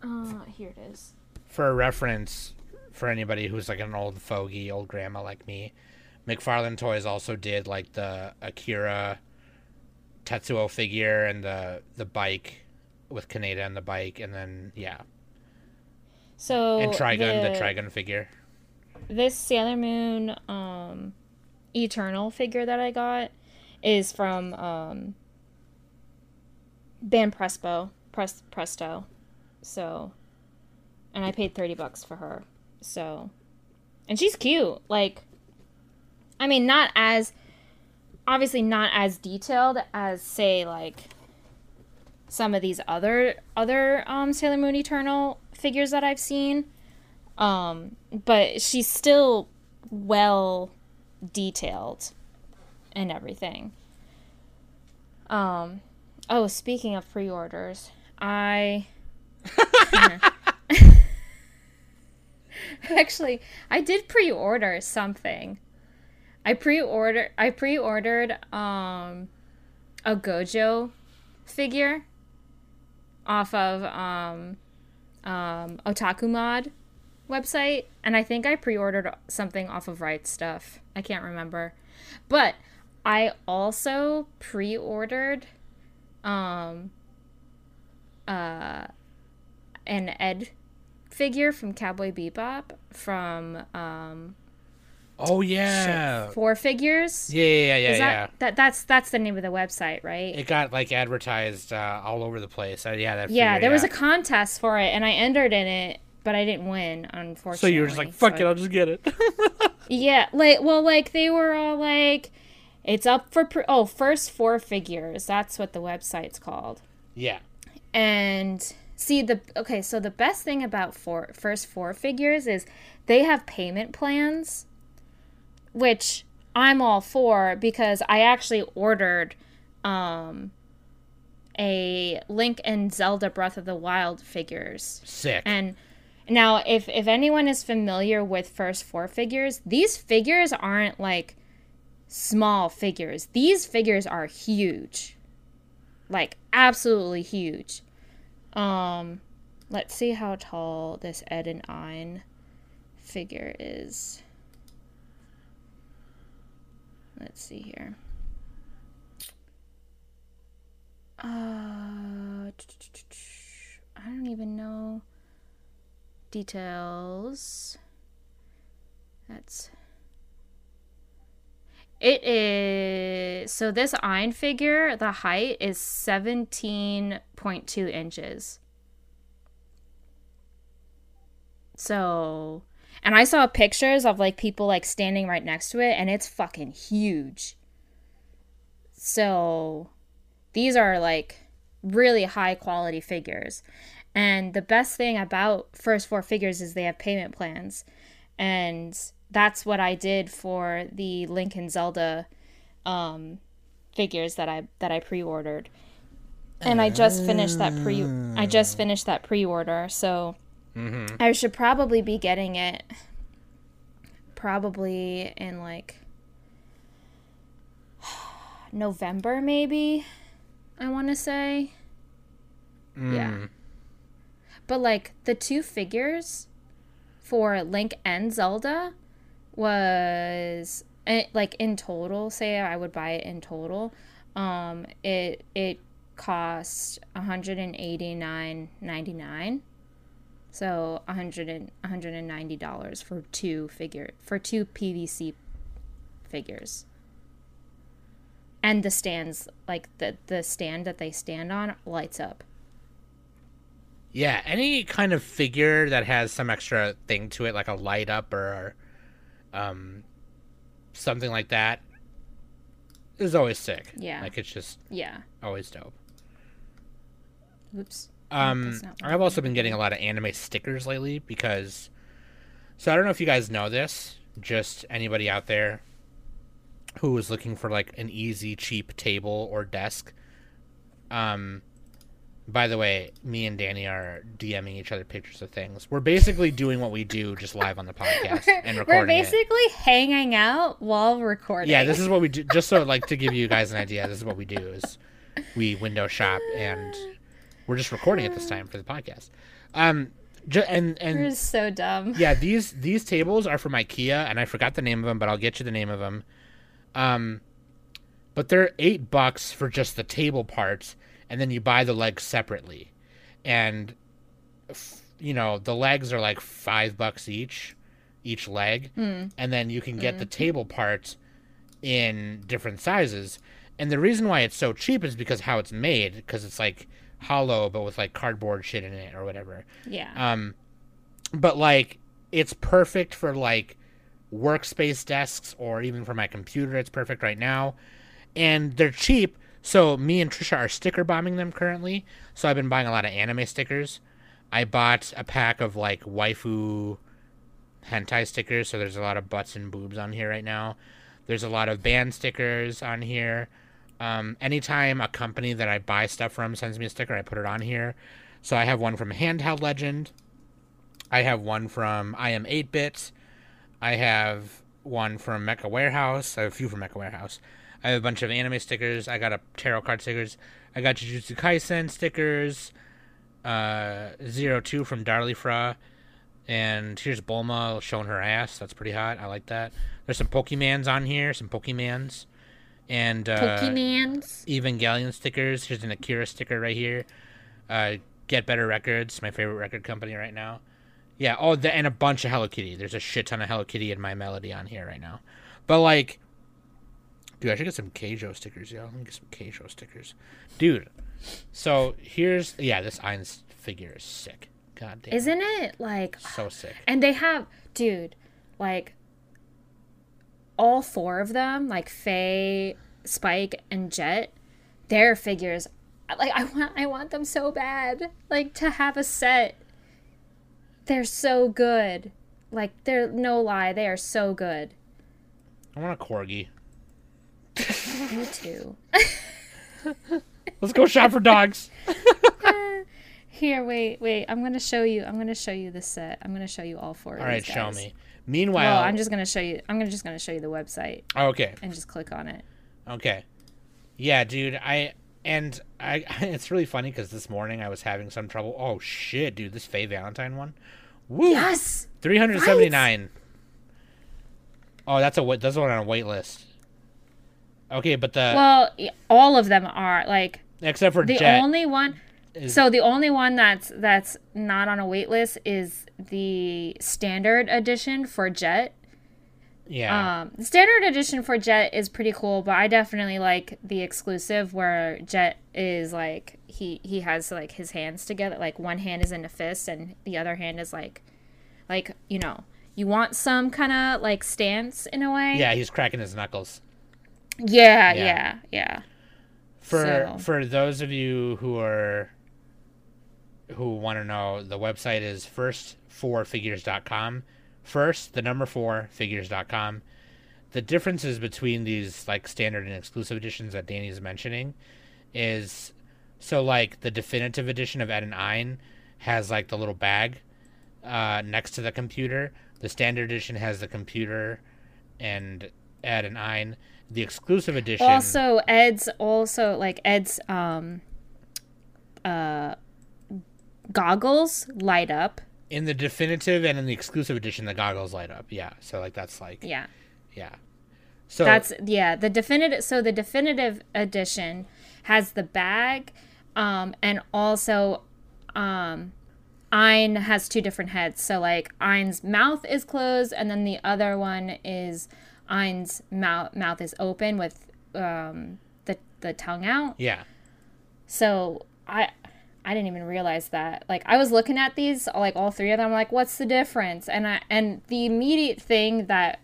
Uh, here it is. For a reference, for anybody who's like an old fogey, old grandma like me, McFarlane Toys also did like the Akira Tetsuo figure and the the bike with Kaneda and the bike, and then yeah, So and Trigun the, the Trigun figure. This Sailor Moon um, Eternal figure that I got is from um, Ban Prespo Pres- Presto. So, and I paid thirty bucks for her. So, and she's cute. Like, I mean, not as obviously not as detailed as say like some of these other other um, Sailor Moon Eternal figures that I've seen. Um, but she's still well detailed and everything. Um, oh, speaking of pre-orders, I actually I did pre-order something. I pre-order I pre-ordered um a Gojo figure off of um um Otaku Mode website and I think I pre-ordered something off of Right Stuf. I can't remember. But I also pre-ordered um uh an Ed figure from Cowboy Bebop from um Oh yeah, Four Figures. yeah, yeah, yeah, Is yeah. that, that that's that's the name of the website, right? It got like advertised uh, all over the place. Uh, yeah, that. yeah, figure, there was a contest for it and I entered in it, but I didn't win, unfortunately. So you were just like, "Fuck So it, I- I'll just get it." Yeah, like well, like they were all like, it's up for pre- oh first four figures. That's what the website's called. yeah. And see the okay, so the best thing about four first four figures is they have payment plans, which I'm all for because I actually ordered um a Link and Zelda Breath of the Wild figures. Sick. And now, if if anyone is familiar with first four figures, these figures aren't like small figures. These figures are huge, like absolutely huge. Um, let's see how tall this Ed and Ein figure is. Let's see here. Uh, I don't even know details. That's it is so this Ein figure, the height is 17.2 inches. So, and I saw pictures of like people like standing right next to it and it's fucking huge. So, these are like really high quality figures. And the best thing about first four figures is they have payment plans. And that's what I did for the and Zelda um, figures that I that I pre-ordered. And I just finished that pre I just finished that pre-order, so Mm-hmm. I should probably be getting it probably in like November maybe. I want to say. Yeah. Mm. But like the two figures for Link and Zelda was eh, like in total, say I would buy it in total, um it it cost 189.99. So 100 and, $190 for two figure for two PVC figures. And the stands like the the stand that they stand on lights up. Yeah, any kind of figure that has some extra thing to it, like a light up or um, something like that, is always sick. Yeah. like it's just Yeah. always dope. Oops. Um, that's not what I've also been getting a lot of anime stickers lately because. So I don't know if you guys know this. Just anybody out there who is looking for like an easy, cheap table or desk. Um, by the way, me and Danny are DMing each other pictures of things. We're basically doing what we do, just live on the podcast and recording We're it. basically hanging out while recording. Yeah, this is what we do. Just so like to give you guys an idea, this is what we do: is we window shop and we're just recording at this time for the podcast. Um, ju- and and so dumb. yeah, these these tables are from IKEA, and I forgot the name of them, but I'll get you the name of them. Um, but they're eight bucks for just the table parts, and then you buy the legs separately, and f- you know the legs are like five bucks each, each leg, and then you can get the table parts in different sizes. And the reason why it's so cheap is because how it's made, because it's like hollow but with like cardboard shit in it or whatever. Yeah. Um, but like it's perfect for like workspace desks or even for my computer. It's perfect right now, and they're cheap. So me and Trisha are sticker bombing them currently. So I've been buying a lot of anime stickers. I bought a pack of like waifu hentai stickers. So there's a lot of butts and boobs on here right now. There's a lot of band stickers on here. Um, anytime a company that I buy stuff from sends me a sticker, I put it on here. So I have one from Handheld Legend. I have one from I Am 8 Bit. I have one from Mecha Warehouse. I have a few from Mecha Warehouse. I have a bunch of anime stickers. I got a tarot card stickers. I got Jujutsu Kaisen stickers. Uh, Zero Two from DarliFra. And here's Bulma showing her ass. That's pretty hot. I like that. There's some Pokemans on here. Some Pokemans. And uh, Pokemans. Evangelion stickers. Here's an Akira sticker right here. Uh, Get Better Records, my favorite record company right now. Yeah, oh, the, and a bunch of Hello Kitty. There's a shit ton of Hello Kitty and My Melody on here right now. But like, dude, I should get some Keijo stickers, yo. Let me get some Keijo stickers, dude. So here's yeah, this Ein's figure is sick. God damn, Isn't it like so sick. and they have dude, like all four of them, like Faye, Spike, and Jet, their figures like I want I want them so bad. Like to have a set. They're so good. Like they're no lie, they are so good. I want a corgi. Me too. Let's go shop for dogs. Here, wait, wait. I'm gonna show you. I'm gonna show you the set. I'm gonna show you all four. Of All right, show me. Meanwhile, Well, I'm just gonna show you. I'm gonna just gonna show you the website oh, okay. and just click on it. Okay. Yeah, dude. I and I. It's really funny because this morning I was having some trouble. Oh shit, dude! This Faye Valentine one. Woo. Yes. Three hundred seventy nine. Oh, that's a that's one on a wait list. Okay, but the Well, all of them are like except for the Jet. only one. Is- So the only one that's that's not on a wait list is the standard edition for Jet. yeah. Um, standard edition for Jet is pretty cool, but I definitely like the exclusive where Jet is like he he has like his hands together, like one hand is in a fist and the other hand is like, like you know, you want some kind of like stance in a way. yeah, he's cracking his knuckles. yeah, Yeah. yeah, yeah. For So- for those of you who are who want to know, the website is firstfourfigures.com. first, the number four figures.com. The differences between these like standard and exclusive editions that Danny's mentioning is so like the definitive edition of Ed and Ein has like the little bag uh, next to the computer. The standard edition has the computer and Ed and Ein. The exclusive edition Also, Ed's also like Ed's um uh goggles light up. in the definitive and in the exclusive edition the goggles light up. Yeah. So like that's like Yeah. yeah. So That's yeah, the definitive so the definitive edition has the bag um and also um Ein has two different heads. So like Ein's mouth is closed and then the other one is Ein's mouth mouth is open with um the the tongue out. yeah. So I I didn't even realize that. Like I was looking at these, like all three of them, I'm like what's the difference? And I and the immediate thing that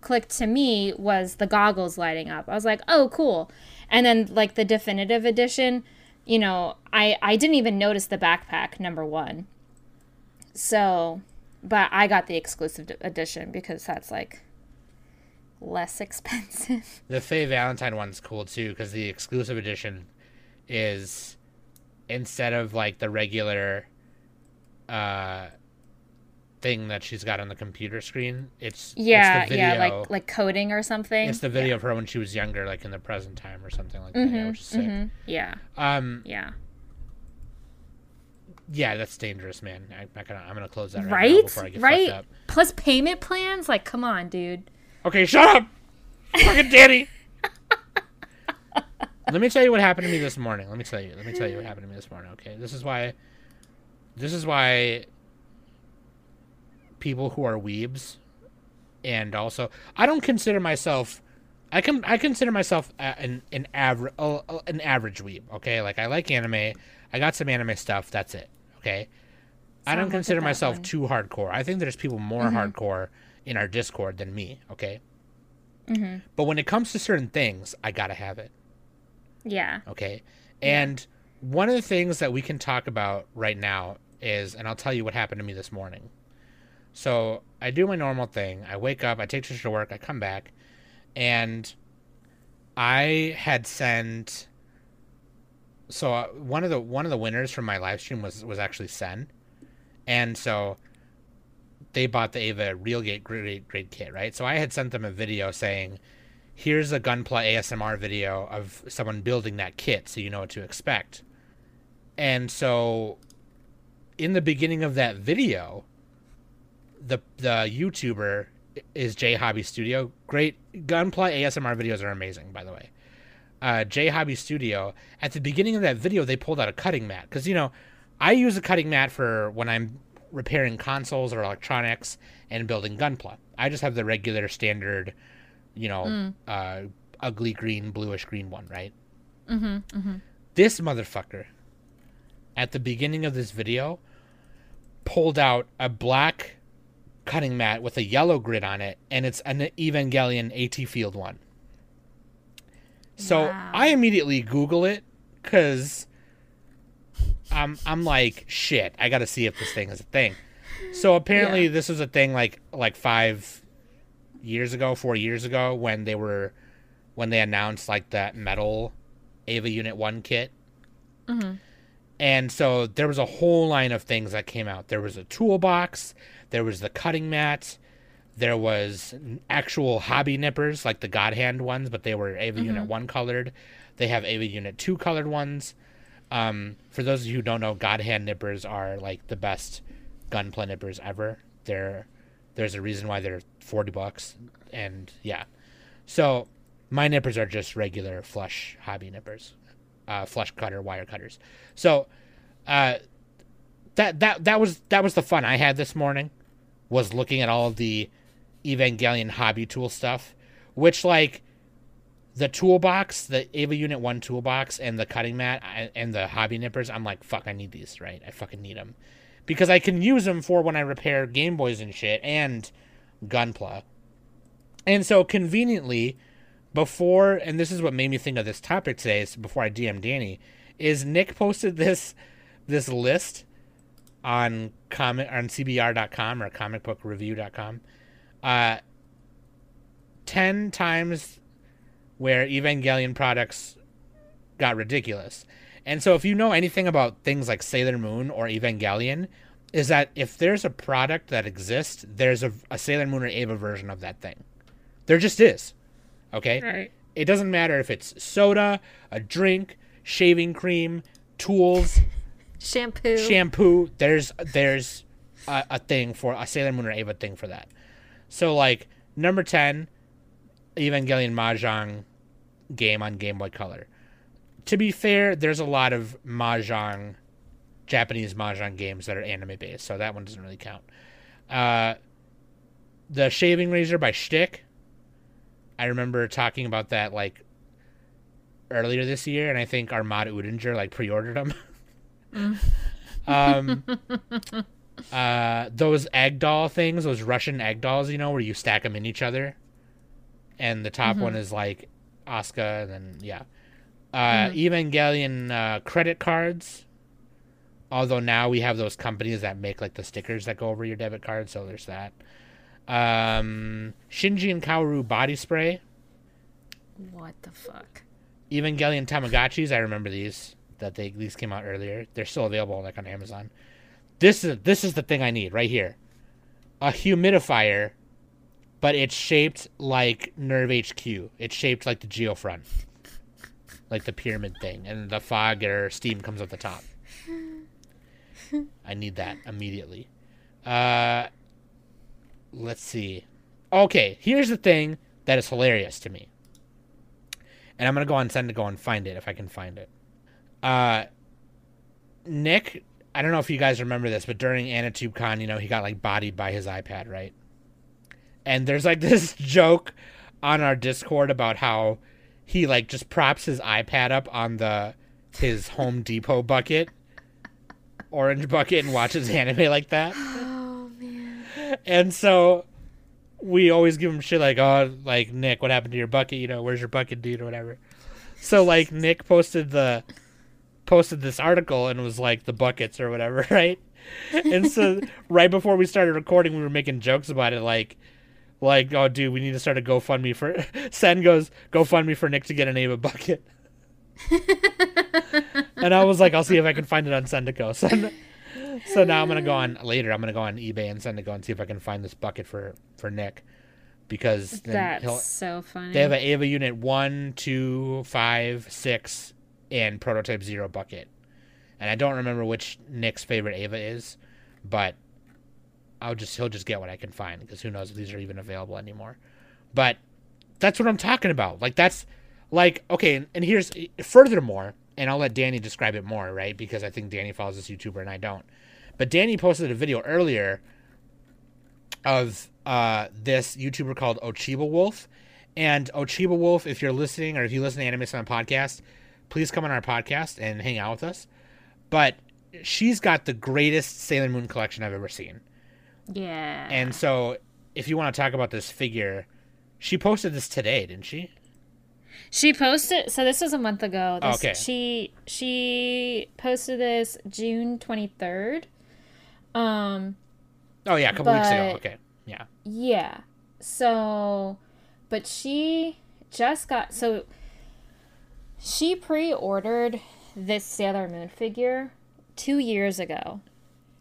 clicked to me was the goggles lighting up. I was like, oh cool. And then like the definitive edition, you know, I I didn't even notice the backpack number one. So, but I got the exclusive edition because that's like less expensive. The Faye Valentine one's cool too because the exclusive edition is instead of like the regular uh thing that she's got on the computer screen, it's Yeah, it's the video, yeah, like like coding or something. it's the video of her when she was younger, like in the present time or something like that, yeah, is sick. Mhm. Yeah, Um, yeah. yeah, that's dangerous, man. I'm not gonna. I'm gonna close that right, now Right? before I get Right? fucked up. Plus payment plans? Like, come on, dude. Okay, shut up, fucking Danny. Let me tell you what happened to me this morning. Let me tell you. Let me tell you what happened to me this morning. Okay, this is why. This is why. People who are weebs, and also I don't consider myself. I can I consider myself an an average an average weeb. Okay, like I like anime. I got some anime stuff. That's it. Okay. I don't consider myself one. too hardcore. I think there's people more hardcore in our Discord than me. Okay. Mm-hmm. But when it comes to certain things, I gotta have it. Yeah. Okay. And one of the things that we can talk about right now is, and I'll tell you what happened to me this morning. So I do my normal thing. I wake up, I take Trish to work, I come back, and I had sent. So uh, one of the one of the winners from my live stream was was actually Sen, and so they bought the Eva Realgate grade, grade kit, right? So I had sent them a video saying, here's a Gunpla ASMR video of someone building that kit so you know what to expect. And so in the beginning of that video, the the YouTuber is J Hobby Studio. Great Gunpla ASMR videos are amazing, by the way. Uh, J Hobby Studio. At the beginning of that video, they pulled out a cutting mat because you know I use a cutting mat for when I'm repairing consoles or electronics and building Gunpla. I just have the regular standard, you know, uh, ugly green, bluish green one, right? Mm-hmm. Mm-hmm. This motherfucker, at the beginning of this video, pulled out a black cutting mat with a yellow grid on it, and it's an Evangelion AT Field one. So Wow. I immediately Google it because I'm I'm like shit. I got to see if this thing is a thing. So apparently Yeah. this was a thing like like five years ago, four years ago when they were when they announced like that metal Eva Unit One kit. Mhm. And so there was a whole line of things that came out. There was a toolbox, there was the cutting mat, there was actual hobby nippers like the God Hand ones, but they were Eva Unit One colored. They have Eva Unit Two colored ones. Um, for those of you who don't know, God Hand nippers are like the best gunpla nippers ever. They're there's a reason why they're forty bucks, and yeah. So my nippers are just regular flush hobby nippers, uh, flush cutter wire cutters. So uh, that that that was that was the fun I had this morning, was looking at all the Evangelion hobby tool stuff, which like the toolbox, the Eva Unit One toolbox, and the cutting mat and the hobby nippers. I'm like, fuck, I need these, right? I fucking need them because I can use them for when I repair Game Boys and shit and Gunpla. And so conveniently, before and this is what made me think of this topic today is before I DM Danny, is Nick posted this this list on comic on cbr.com or comicbookreview.com. Uh, ten times where Evangelion products got ridiculous. And so if you know anything about things like Sailor Moon or Evangelion, is that if there's a product that exists, there's a, a Sailor Moon or Eva version of that thing. There just is. Okay? Right. It doesn't matter if it's soda, a drink, shaving cream, tools, Shampoo. shampoo. There's there's a, a thing for a Sailor Moon or Eva thing for that. So like number ten, Evangelion Mahjong game on Game Boy Color. To be fair, there's a lot of Mahjong, Japanese Mahjong games that are anime based, so that one doesn't really count. Uh, the shaving razor by Schick. I remember talking about that like earlier this year, and I think Armada Udinger like pre-ordered them. um, uh, those egg doll things, those Russian egg dolls, you know, where you stack them in each other, and the top one is like Asuka, and then yeah, uh, Evangelion uh, credit cards. Although now we have those companies that make like the stickers that go over your debit card, so there's that. Um, Shinji and Kaoru body spray. What the fuck? Evangelion Tamagotchis. I remember these that they these came out earlier. They're still available like on Amazon. This is this is the thing I need right here. A humidifier, but it's shaped like NERV HQ. It's shaped like the Geofront, like the pyramid thing, and the fog or steam comes at the top. I need that immediately. Uh, let's see. Okay, here's the thing that is hilarious to me and I'm gonna go on send to go and find it if I can find it. Uh, Nick, I don't know if you guys remember this, but during AnitubeCon, you know, he got like bodied by his iPad, right? And there's like this joke on our Discord about how he like just props his iPad up on the his Home Depot bucket, orange bucket, and watches anime like that. Oh man. And so we always give him shit like, oh, like Nick, what happened to your bucket? You know, where's your bucket, dude, or whatever. So like Nick posted the posted this article and was like the buckets or whatever, right? And so right before we started recording, we were making jokes about it, like, like, oh, dude, we need to start a GoFundMe for. Sen goes GoFundMe for Nick to get an Eva bucket. and I was like, I'll see if I can find it on Sendico. So, so now I'm gonna go on later. I'm gonna go on eBay and Sendico and see if I can find this bucket for for Nick, because That's so funny. they have an Eva unit one, two, five, six, and prototype zero bucket. And I don't remember which Nick's favorite Eva is, but I'll just he'll just get what I can find because who knows if these are even available anymore. But that's what I'm talking about. Like that's like okay, and, and here's furthermore, and I'll let Danny describe it more, right? Because I think Danny follows this YouTuber and I don't. But Danny posted a video earlier of uh, this YouTuber called Ochiba Wolf. And Ochiba Wolf, if you're listening or if you listen to Anime Sun podcast, please come on our podcast and hang out with us. But she's got the greatest Sailor Moon collection I've ever seen. Yeah. And so if you want to talk about this figure, she posted this today, didn't she? She posted so this was a month ago. This, Okay. She she posted this June twenty third. Um Oh yeah, a couple weeks ago. Okay. Yeah. yeah. So but she just got so she pre ordered this Sailor Moon figure two years ago.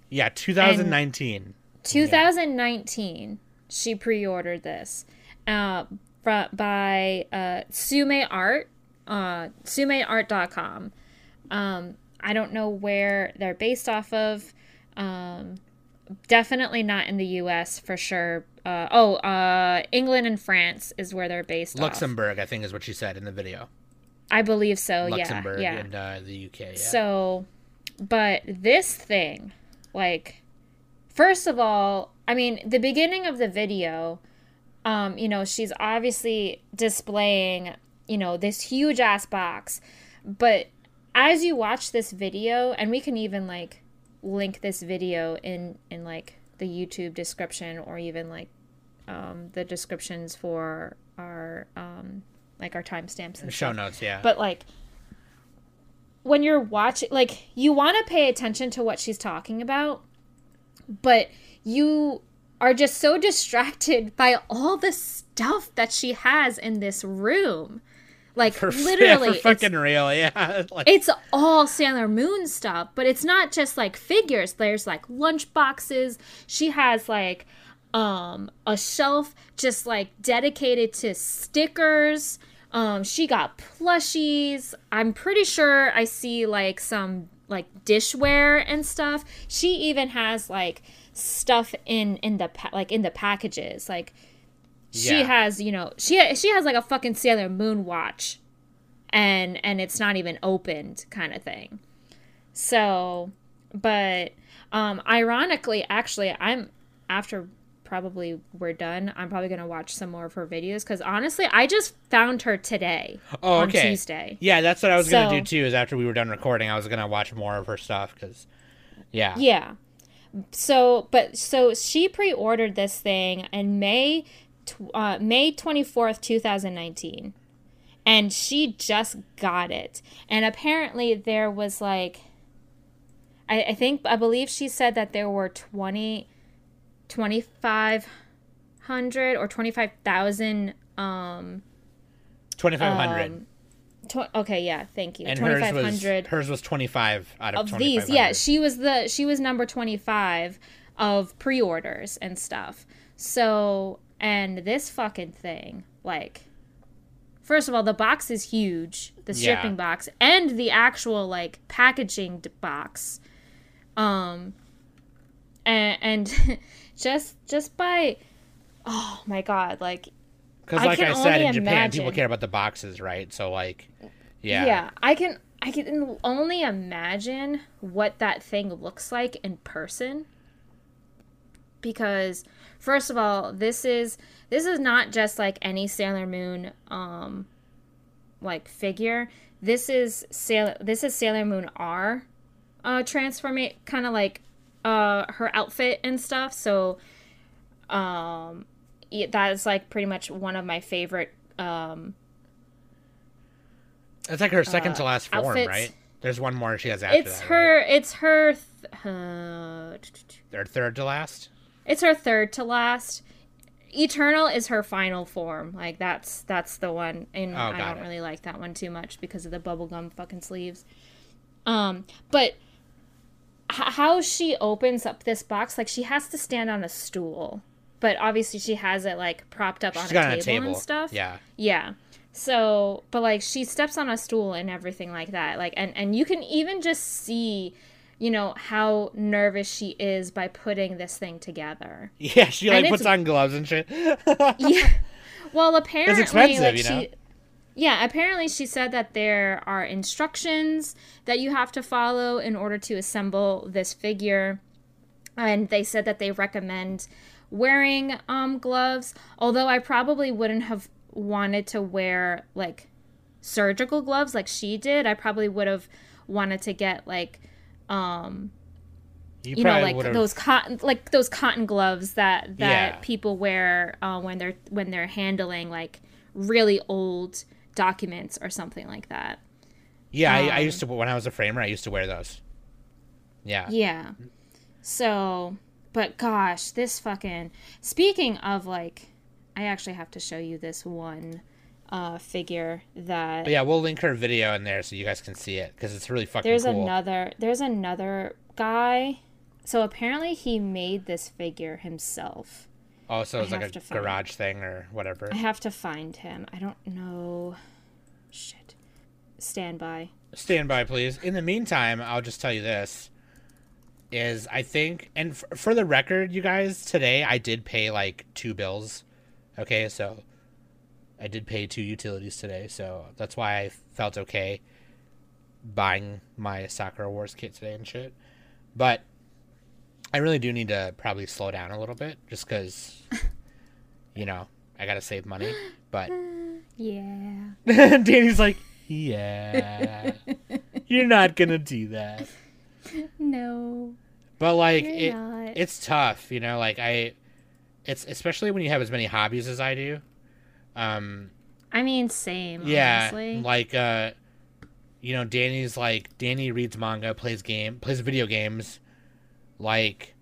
Yeah, 2019. 2019 she pre-ordered this uh, by uh, Tsume Art uh, tsume-art.com um, i don't know where they're based off of um, definitely not in the us for sure uh, oh uh, england and france is where they're based off Luxembourg, I think is what she said in the video. i believe so Luxembourg yeah yeah and uh, the UK. Yeah. So, but this thing, like, first of all, I mean, the beginning of the video, um, you know, she's obviously displaying, you know, this huge ass box. But as you watch this video, and we can even like link this video in in like the YouTube description or even like um, the descriptions for our um, like our timestamps and Show stuff notes, yeah. but like when you're watching like you want to pay attention to what she's talking about but you are just so distracted by all the stuff that she has in this room. Like For, literally, yeah, for fucking real, yeah. Like, it's all Sailor Moon stuff, but it's not just like figures. There's like lunch boxes. She has like um a shelf just like dedicated to stickers. Um she got plushies. I'm pretty sure I see like some like dishware and stuff. She even has like stuff in in the pa- like in the packages. Like she Yeah. has, you know, she she has like a fucking Sailor Moon watch and and it's not even opened kind of thing. So, but um ironically actually I'm after probably we're done, I'm probably going to watch some more of her videos cuz honestly, I just found her today oh, on okay. Tuesday. Yeah, that's what I was gonna do too. Is after we were done recording, I was gonna watch more of her stuff because, yeah, Yeah. So, but so she pre-ordered this thing in May, tw- uh, May twenty fourth, two thousand nineteen, and she just got it. And apparently, there was like, I, I think I believe she said that there were 20, 2,500 or twenty five thousand. Um, twenty five hundred. um, tw- okay, yeah, thank you. and Twenty hers was hers was twenty five out of, of these yeah she was the she was number 25 of pre-orders and stuff so and this fucking thing like first of all the box is huge the Yeah. shipping box and the actual like packaging box um and, and just just by oh my god like Because I like can I, said, in Japan, people care about the boxes, right? So like, yeah, Yeah, I can I can only imagine what that thing looks like in person. Because first of all, this is this is not just like any Sailor Moon um like figure. This is Sailor this is Sailor Moon R uh transformate kind of like uh her outfit and stuff. So um that is like pretty much one of my favorite um it's like her second to last form, Uh, outfits. right? There's one more she has after it's that. her it's her th- uh, right? Third to last. it's her third to last eternal is her final form like that's that's the one and Oh, i don't it. really like that one too much because of the bubblegum fucking sleeves um but how she opens up this box like she has to stand on a stool but obviously she has it like propped up on a table, on a table and stuff Yeah, yeah. So, but like she steps on a stool and everything like that. Like and and you can even just see, you know, how nervous she is by putting this thing together. yeah. She like And puts on gloves and shit. Yeah. Well, apparently expensive, like you know? she Yeah, apparently she said that there are instructions that you have to follow in order to assemble this figure. And they said that they recommend wearing um gloves, although I probably wouldn't have wanted to wear like surgical gloves like she did. I probably would have wanted to get like um you know like would've- those cotton like those cotton gloves that that Yeah. people wear uh, when they're when they're handling like really old documents or something like that Yeah, I, I um, used to when I was a framer. I used to wear those. Yeah. yeah so but gosh this fucking speaking of like i actually have to show you this one uh figure that But yeah, we'll link her video in there so you guys can see it because it's really fucking there's cool. another there's another guy so apparently he made this figure himself oh, so it's like a have to find- garage thing or whatever. I have to find him. I don't know. Shit. Stand by. Stand by, please. In the meantime, I'll just tell you this: is I think, and f- for the record, you guys, today I did pay like two bills. Okay, so I did pay two utilities today, so that's why I felt okay buying my Sakura Wars kit today and shit. But I really do need to probably slow down a little bit, just because, you know, I gotta save money. But Yeah. Danny's like, yeah, you're not gonna do that. No. But like, it, not. it's tough, you know. Like I, it's especially when you have as many hobbies as I do. Um, I mean, same. yeah, Honestly. like uh, you know, Danny's like Danny reads manga, plays game, plays video games. Like,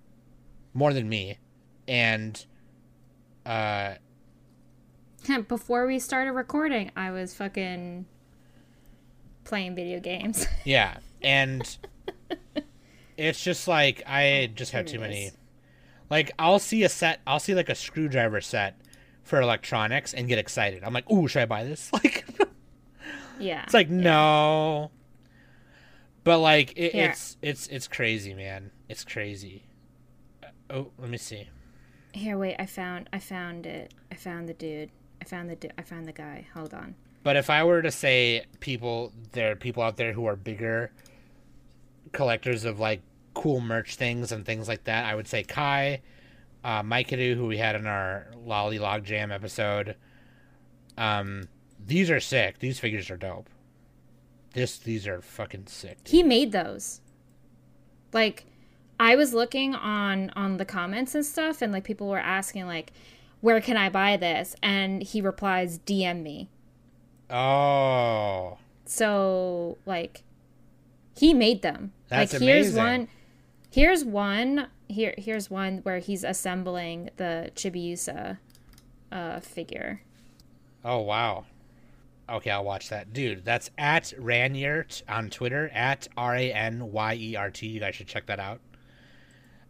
more than me, and uh, Before we started recording, I was fucking playing video games. yeah, and it's just like I just have too many. Like I'll see a set, I'll see like a screwdriver set for electronics and get excited. I'm like, ooh, should I buy this? Like. yeah. It's like no. But like it, it's it's it's crazy, man. It's crazy. Uh, Oh, let me see. Here, wait. I found. I found it. I found the dude. I found the. Du- I found the guy. Hold on. But if I were to say people, there are people out there who are bigger collectors of like cool merch things and things like that, I would say Kai, uh, Mike Hadu, who we had in our Lolly Log Jam episode. Um, these are sick. These figures are dope. This these are fucking sick. He made those. Like, I was looking on on the comments and stuff, and like people were asking like, "Where can I buy this?" And he replies, "DM me." Oh, So like, he made them. That's like here's amazing. one. Here's one. Here here's one where he's assembling the Chibiusa uh, figure. Oh wow. Okay, I'll watch that. Dude, that's at Ranyert on Twitter, at R A N Y E R T. You guys should check that out.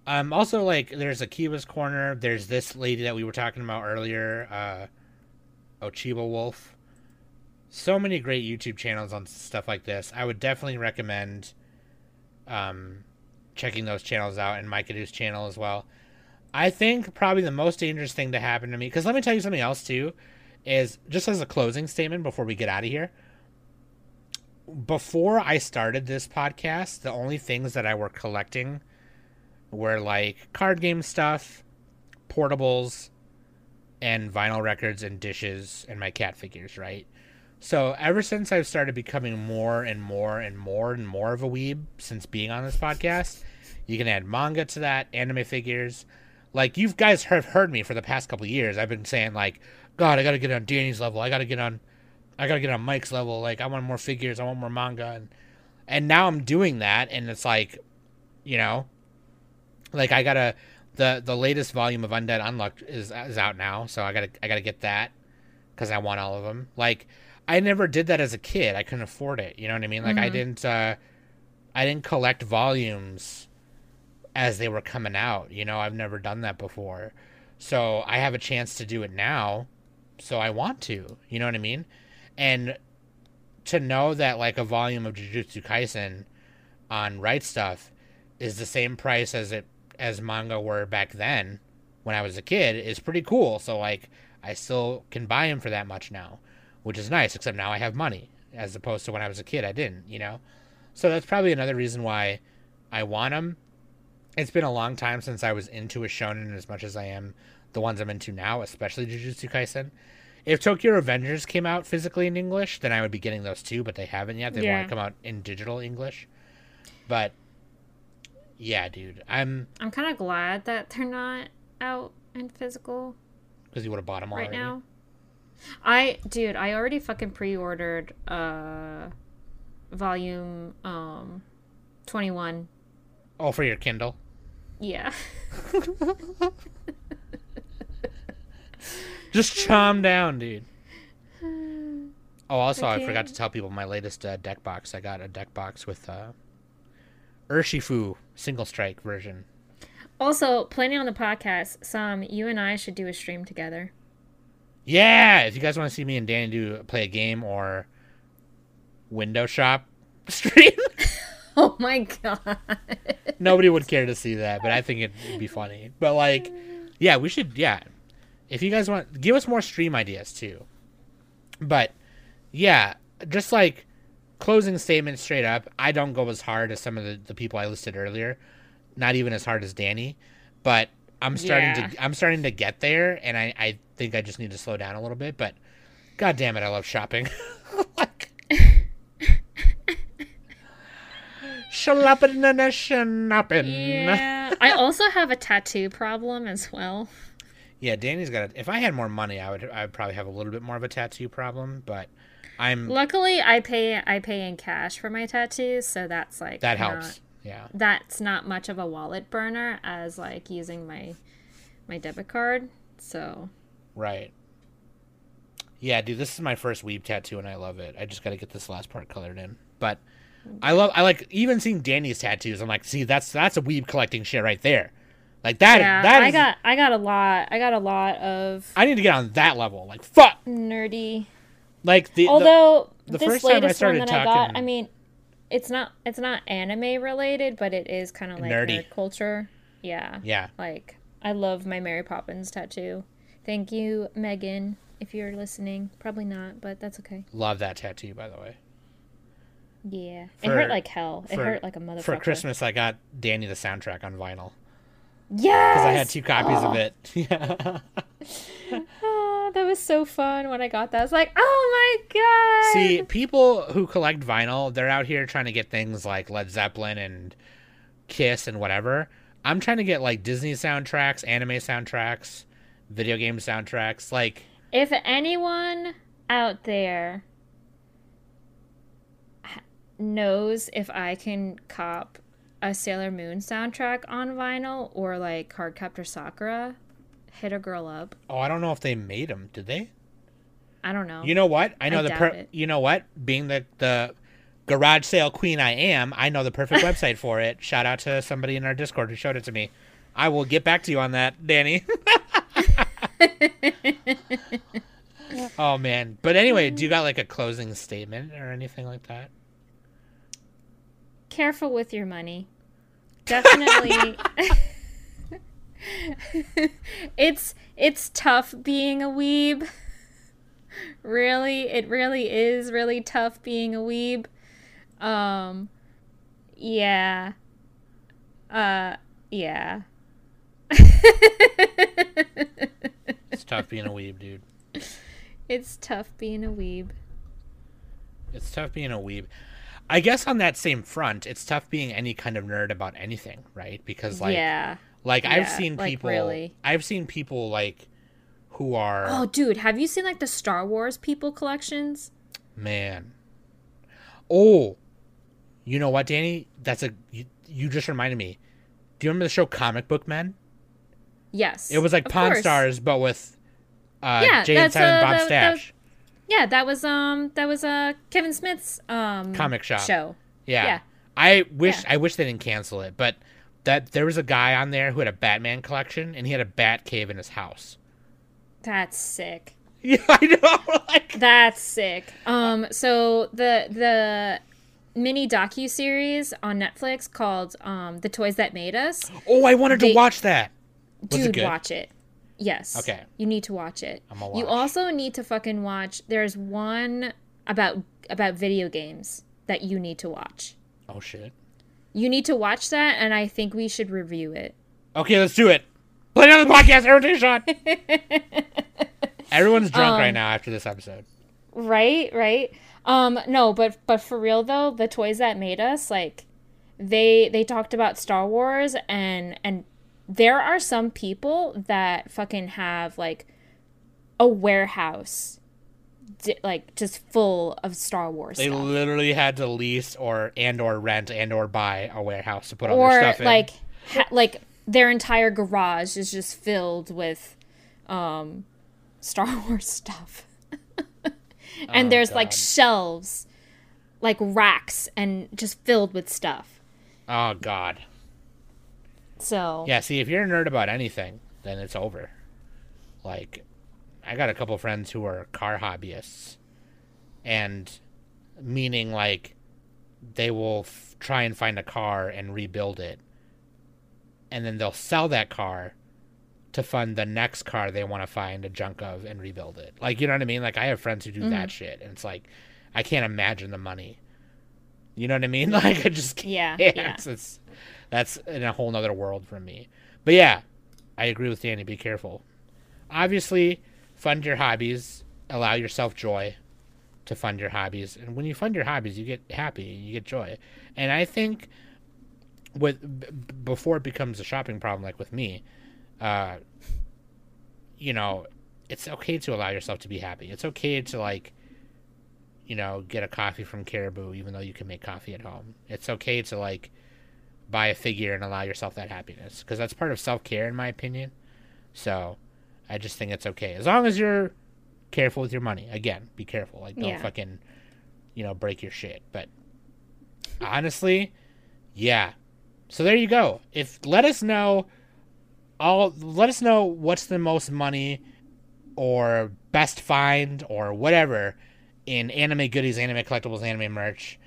Um also like there's a Kiwa's corner, there's this lady that we were talking about earlier, uh Ochiba Wolf. So many great YouTube channels on stuff like this. I would definitely recommend um checking those channels out and Mike Adu's channel as well. I think probably the most dangerous thing to happen to me because let me tell you something else too is just as a closing statement before we get out of here. Before I started this podcast, the only things that I were collecting were like card game stuff, portables, and vinyl records and dishes and my cat figures, right? So ever since I've started becoming more and more and more and more of a weeb since being on this podcast, you can add manga to that, anime figures. Like you guys have heard me for the past couple years. I've been saying like, God, I gotta get on Danny's level. I gotta get on, I gotta get on Mike's level. Like I want more figures. I want more manga, and and now I'm doing that, and it's like, you know, like I gotta the the latest volume of Undead Unluck is is out now, so I gotta I gotta get that because I want all of them. Like I never did that as a kid. I couldn't afford it. You know what I mean? Like I didn't uh, I didn't collect volumes as they were coming out. You know, I've never done that before. So I have a chance to do it now. So I want to. You know what I mean? And to know that like a volume of Jujutsu Kaisen on Right Stuf is the same price as it as manga were back then when I was a kid is pretty cool. So like I still can buy them for that much now, which is nice. Except now I have money as opposed to when I was a kid I didn't. You know, so that's probably another reason why I want them. It's been a long time since I was into a shonen as much as I am the ones I'm into now, especially Jujutsu Kaisen. If Tokyo Revengers came out physically in English, then I would be getting those too, but they haven't yet. They Yeah. want to come out in digital English. But yeah, dude, I'm I'm kind of glad that they're not out in physical because you would have bought them right already. now. I, dude, I already fucking pre-ordered uh volume um 21. Oh, for your Kindle. Yeah. Just chom down, dude. Oh, also, I Okay. forgot to tell people my latest uh, deck box. I got a deck box with uh, Urshifu single strike version. Also, planning on the podcast, Sam, you and I should do a stream together. Yeah, if you guys want to see me and Danny do play a game or window shop stream, Oh my god. nobody would care to see that, but I think it'd be funny. But like, yeah, we should. Yeah, if you guys want, give us more stream ideas too. But yeah, just like closing statement straight up, I don't go as hard as some of the, the people I listed earlier. Not even as hard as Danny, but I'm starting Yeah. to I'm starting to get there, and I I think I just need to slow down a little bit. But god damn it, I love shopping. like, Shalappin' and a. Yeah. I also have a tattoo problem as well. Yeah, Danny's got. A, if I had more money, I would. I would probably have a little bit more of a tattoo problem. But I'm. Luckily, I pay I pay in cash for my tattoos, so that's like that not- helps. Yeah. that's not much of a wallet burner as like using my my debit card. So Right. Yeah, dude, this is my first weeb tattoo and I love it. I just got to get this last part colored in. But I love I like even seeing Danny's tattoos. I'm like, "See, that's that's a weeb collecting shit right there." Like that yeah, that I is- got I got a lot. I got a lot of I need to get on that level. Like fuck. nerdy. Like the, the Although the this first time I latest one started that I got, talking- I mean, it's not it's not anime related, but it is kind of like Nerdy. nerd culture. Yeah. yeah. Like I love my Mary Poppins tattoo. Thank you, Megan, if you're listening. Probably not, but that's okay. Love that tattoo by the way. Yeah. it hurt like hell. It hurt like a motherfucker. For Christmas I got Danny the soundtrack on vinyl Yes. cuz I had two copies of it. Yeah. That was so fun when I got that. I was like, oh my god. See, people who collect vinyl, they're out here trying to get things like Led Zeppelin and Kiss and whatever. I'm trying to get like Disney soundtracks, anime soundtracks, video game soundtracks. Like, If anyone out there knows if I can cop a Sailor Moon soundtrack on vinyl or like Cardcaptor Sakura, hit a girl up. oh, I don't know if they made them. Did they? I don't know. You know what? I know I the per- you know what? Being the the garage sale queen I am, I know the perfect website for it. Shout out to somebody in our Discord who showed it to me. I will get back to you on that, Danny. oh man. But anyway, do you got mm. like a closing statement or anything like that? Careful with your money. Definitely. it's it's tough being a weeb. Really, it really is really tough being a weeb. Um yeah. Uh yeah. It's tough being a weeb, dude. it's tough being a weeb. It's tough being a weeb. I guess on that same front, it's tough being any kind of nerd about anything, right? Because like yeah. Like I've seen like, people really. I've seen people like who are Oh dude, have you seen like the Star Wars people collections? Man. Oh. You know what, Danny? That's a you, you just reminded me. Do you remember the show Comic Book Men? Yes. It was like Pawn course. Stars but with uh Yeah, Jay and Silent uh, Bob that- that- Stash. Yeah, that was um that was uh Kevin Smith's um Comic shop. show. yeah. yeah. I wish Yeah. I wish they didn't cancel it, but that there was a guy on there who had a Batman collection and he had a bat cave in his house. That's sick. Yeah, I know. Like That's sick. Um so the the mini docu series on Netflix called um The Toys That Made Us. Oh, I wanted They- to watch that. Was it Dude, good? watch it. Yes. Okay. You need to watch it. I'm gonna You also need to fucking watch there's one about about video games that you need to watch. Oh shit. You need to watch that and I think we should review it. Okay, let's do it. Play another podcast, everything shot. Everyone's drunk Um, right now after this episode. Right, right. Um no, but but for real though, the toys that made us like they they talked about Star Wars and and there are some people that fucking have like a warehouse like just full of Star Wars They stuff. literally had to lease or and or rent and or buy a warehouse to put all their stuff in. like ha- like their entire garage is just filled with um Star Wars stuff. and Oh, there's like shelves like racks and just filled with stuff. oh god. So Yeah, see if you're a nerd about anything, then it's over. Like I got a couple friends who are car hobbyists. And meaning like they will f- try and find a car and rebuild it. And then they'll sell that car to fund the next car they want to find a junk of and rebuild it. Like, you know what I mean? Like, I have friends who do that mm-hmm. shit, and it's like, I can't imagine the money. You know what I mean? Like, I just can't. Yeah, It's, it's that's in a whole nother world for me. But yeah, I agree with Danny. Be careful. Obviously, fund your hobbies. Allow yourself joy to fund your hobbies, and when you fund your hobbies, you get happy. You get joy, and I think with before it becomes a shopping problem, like with me, uh, you know, it's okay to allow yourself to be happy. It's okay to like, you know, get a coffee from Caribou, even though you can make coffee at home. It's okay to like, buy a figure and allow yourself that happiness because that's part of self care, in my opinion. So, I just think it's okay as long as you're careful with your money. Again, be careful. Like, don't Yeah. fucking, you know, break your shit. But honestly, yeah. So there you go. If let us know all let us know what's the most money or best find or whatever in anime goodies, anime collectibles, anime merch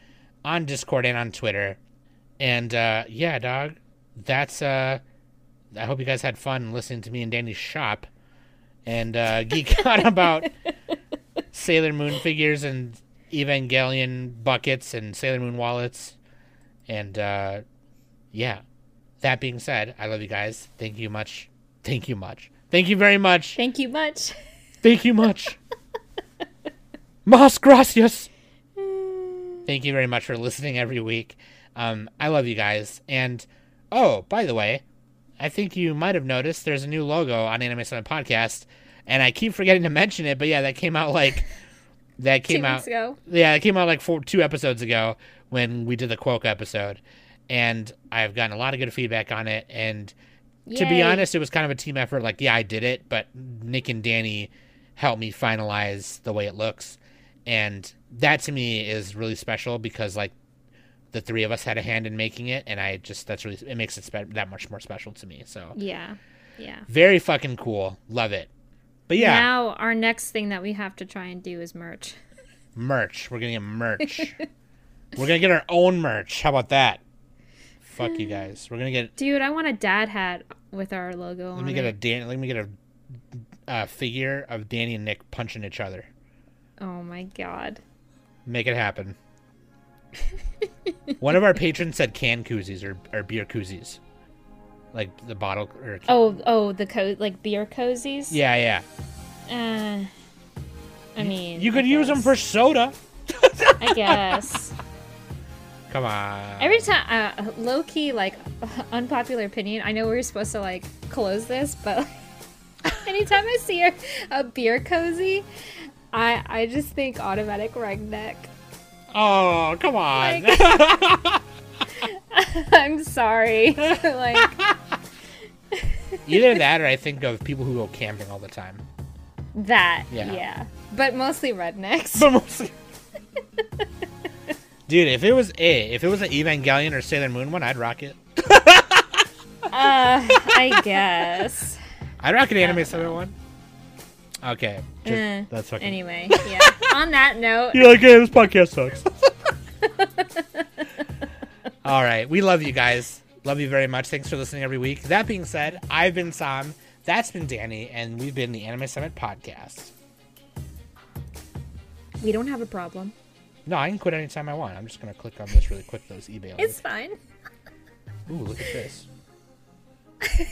on Discord and on Twitter. And uh yeah, dog. That's uh I hope you guys had fun listening to me and Danny shop and uh geek out about Sailor Moon figures and Evangelion buckets and Sailor Moon wallets. And uh yeah. That being said, I love you guys. Thank you much. Thank you much. Thank you very much. Thank you much. Thank you much. Mas gracias. Thank you very much for listening every week. Um, I love you guys. And oh, by the way, I think you might have noticed there's a new logo on Anime Summit Podcast, and I keep forgetting to mention it. But yeah, that came out like that Two came out. weeks ago. Yeah, it came out like four, two episodes ago when we did the Quoke episode, and I've gotten a lot of good feedback on it. And to be honest, it was kind of a team effort. Like, yeah, I did it, but Nick and Danny helped me finalize the way it looks, and that to me is really special because like the three of us had a hand in making it, and I just that's really it makes it spe- that much more special to me. So Yeah. Yeah. very fucking cool, love it. But yeah, Now our next thing that we have to try and do is merch. merch. We're gonna get merch. We're gonna get our own merch. How about that? Fuck you guys. We're gonna get. Dude, I want a dad hat with our logo Let me get a. Dan. Let me get a uh, figure of Danny and Nick punching each other. Oh my god. Make it happen. One of our patrons said can koozies or, or beer koozies, like the bottle or. Oh, oh, the co- like beer cozies. Yeah, yeah. Uh, I mean, You could I use them for soda. I guess. Come on. Every time, uh, low key, like unpopular opinion. I know we are supposed to like close this, but anytime I see a, a beer cozy, I I just think automatic redneck. Oh, come on. Like- I'm sorry. like, Either that or I think of people who go camping all the time. that. Yeah. Yeah. But mostly rednecks. But mostly. Dude, if it was a, if it was an Evangelion or Sailor Moon one, I'd rock it. uh, I guess. I'd rock an anime Summit one. Okay, just, Eh, that's fucking. Anyway, yeah. On that note, You're like, hey, this podcast sucks. All right, we love you guys. Love you very much. Thanks for listening every week. That being said, I've been Sam. That's been Danny, and we've been the Anime Summit podcast. we don't have a problem. No, I can quit anytime I want. I'm just gonna click on this really quick. Those eBay. It's fine. Ooh, look at this.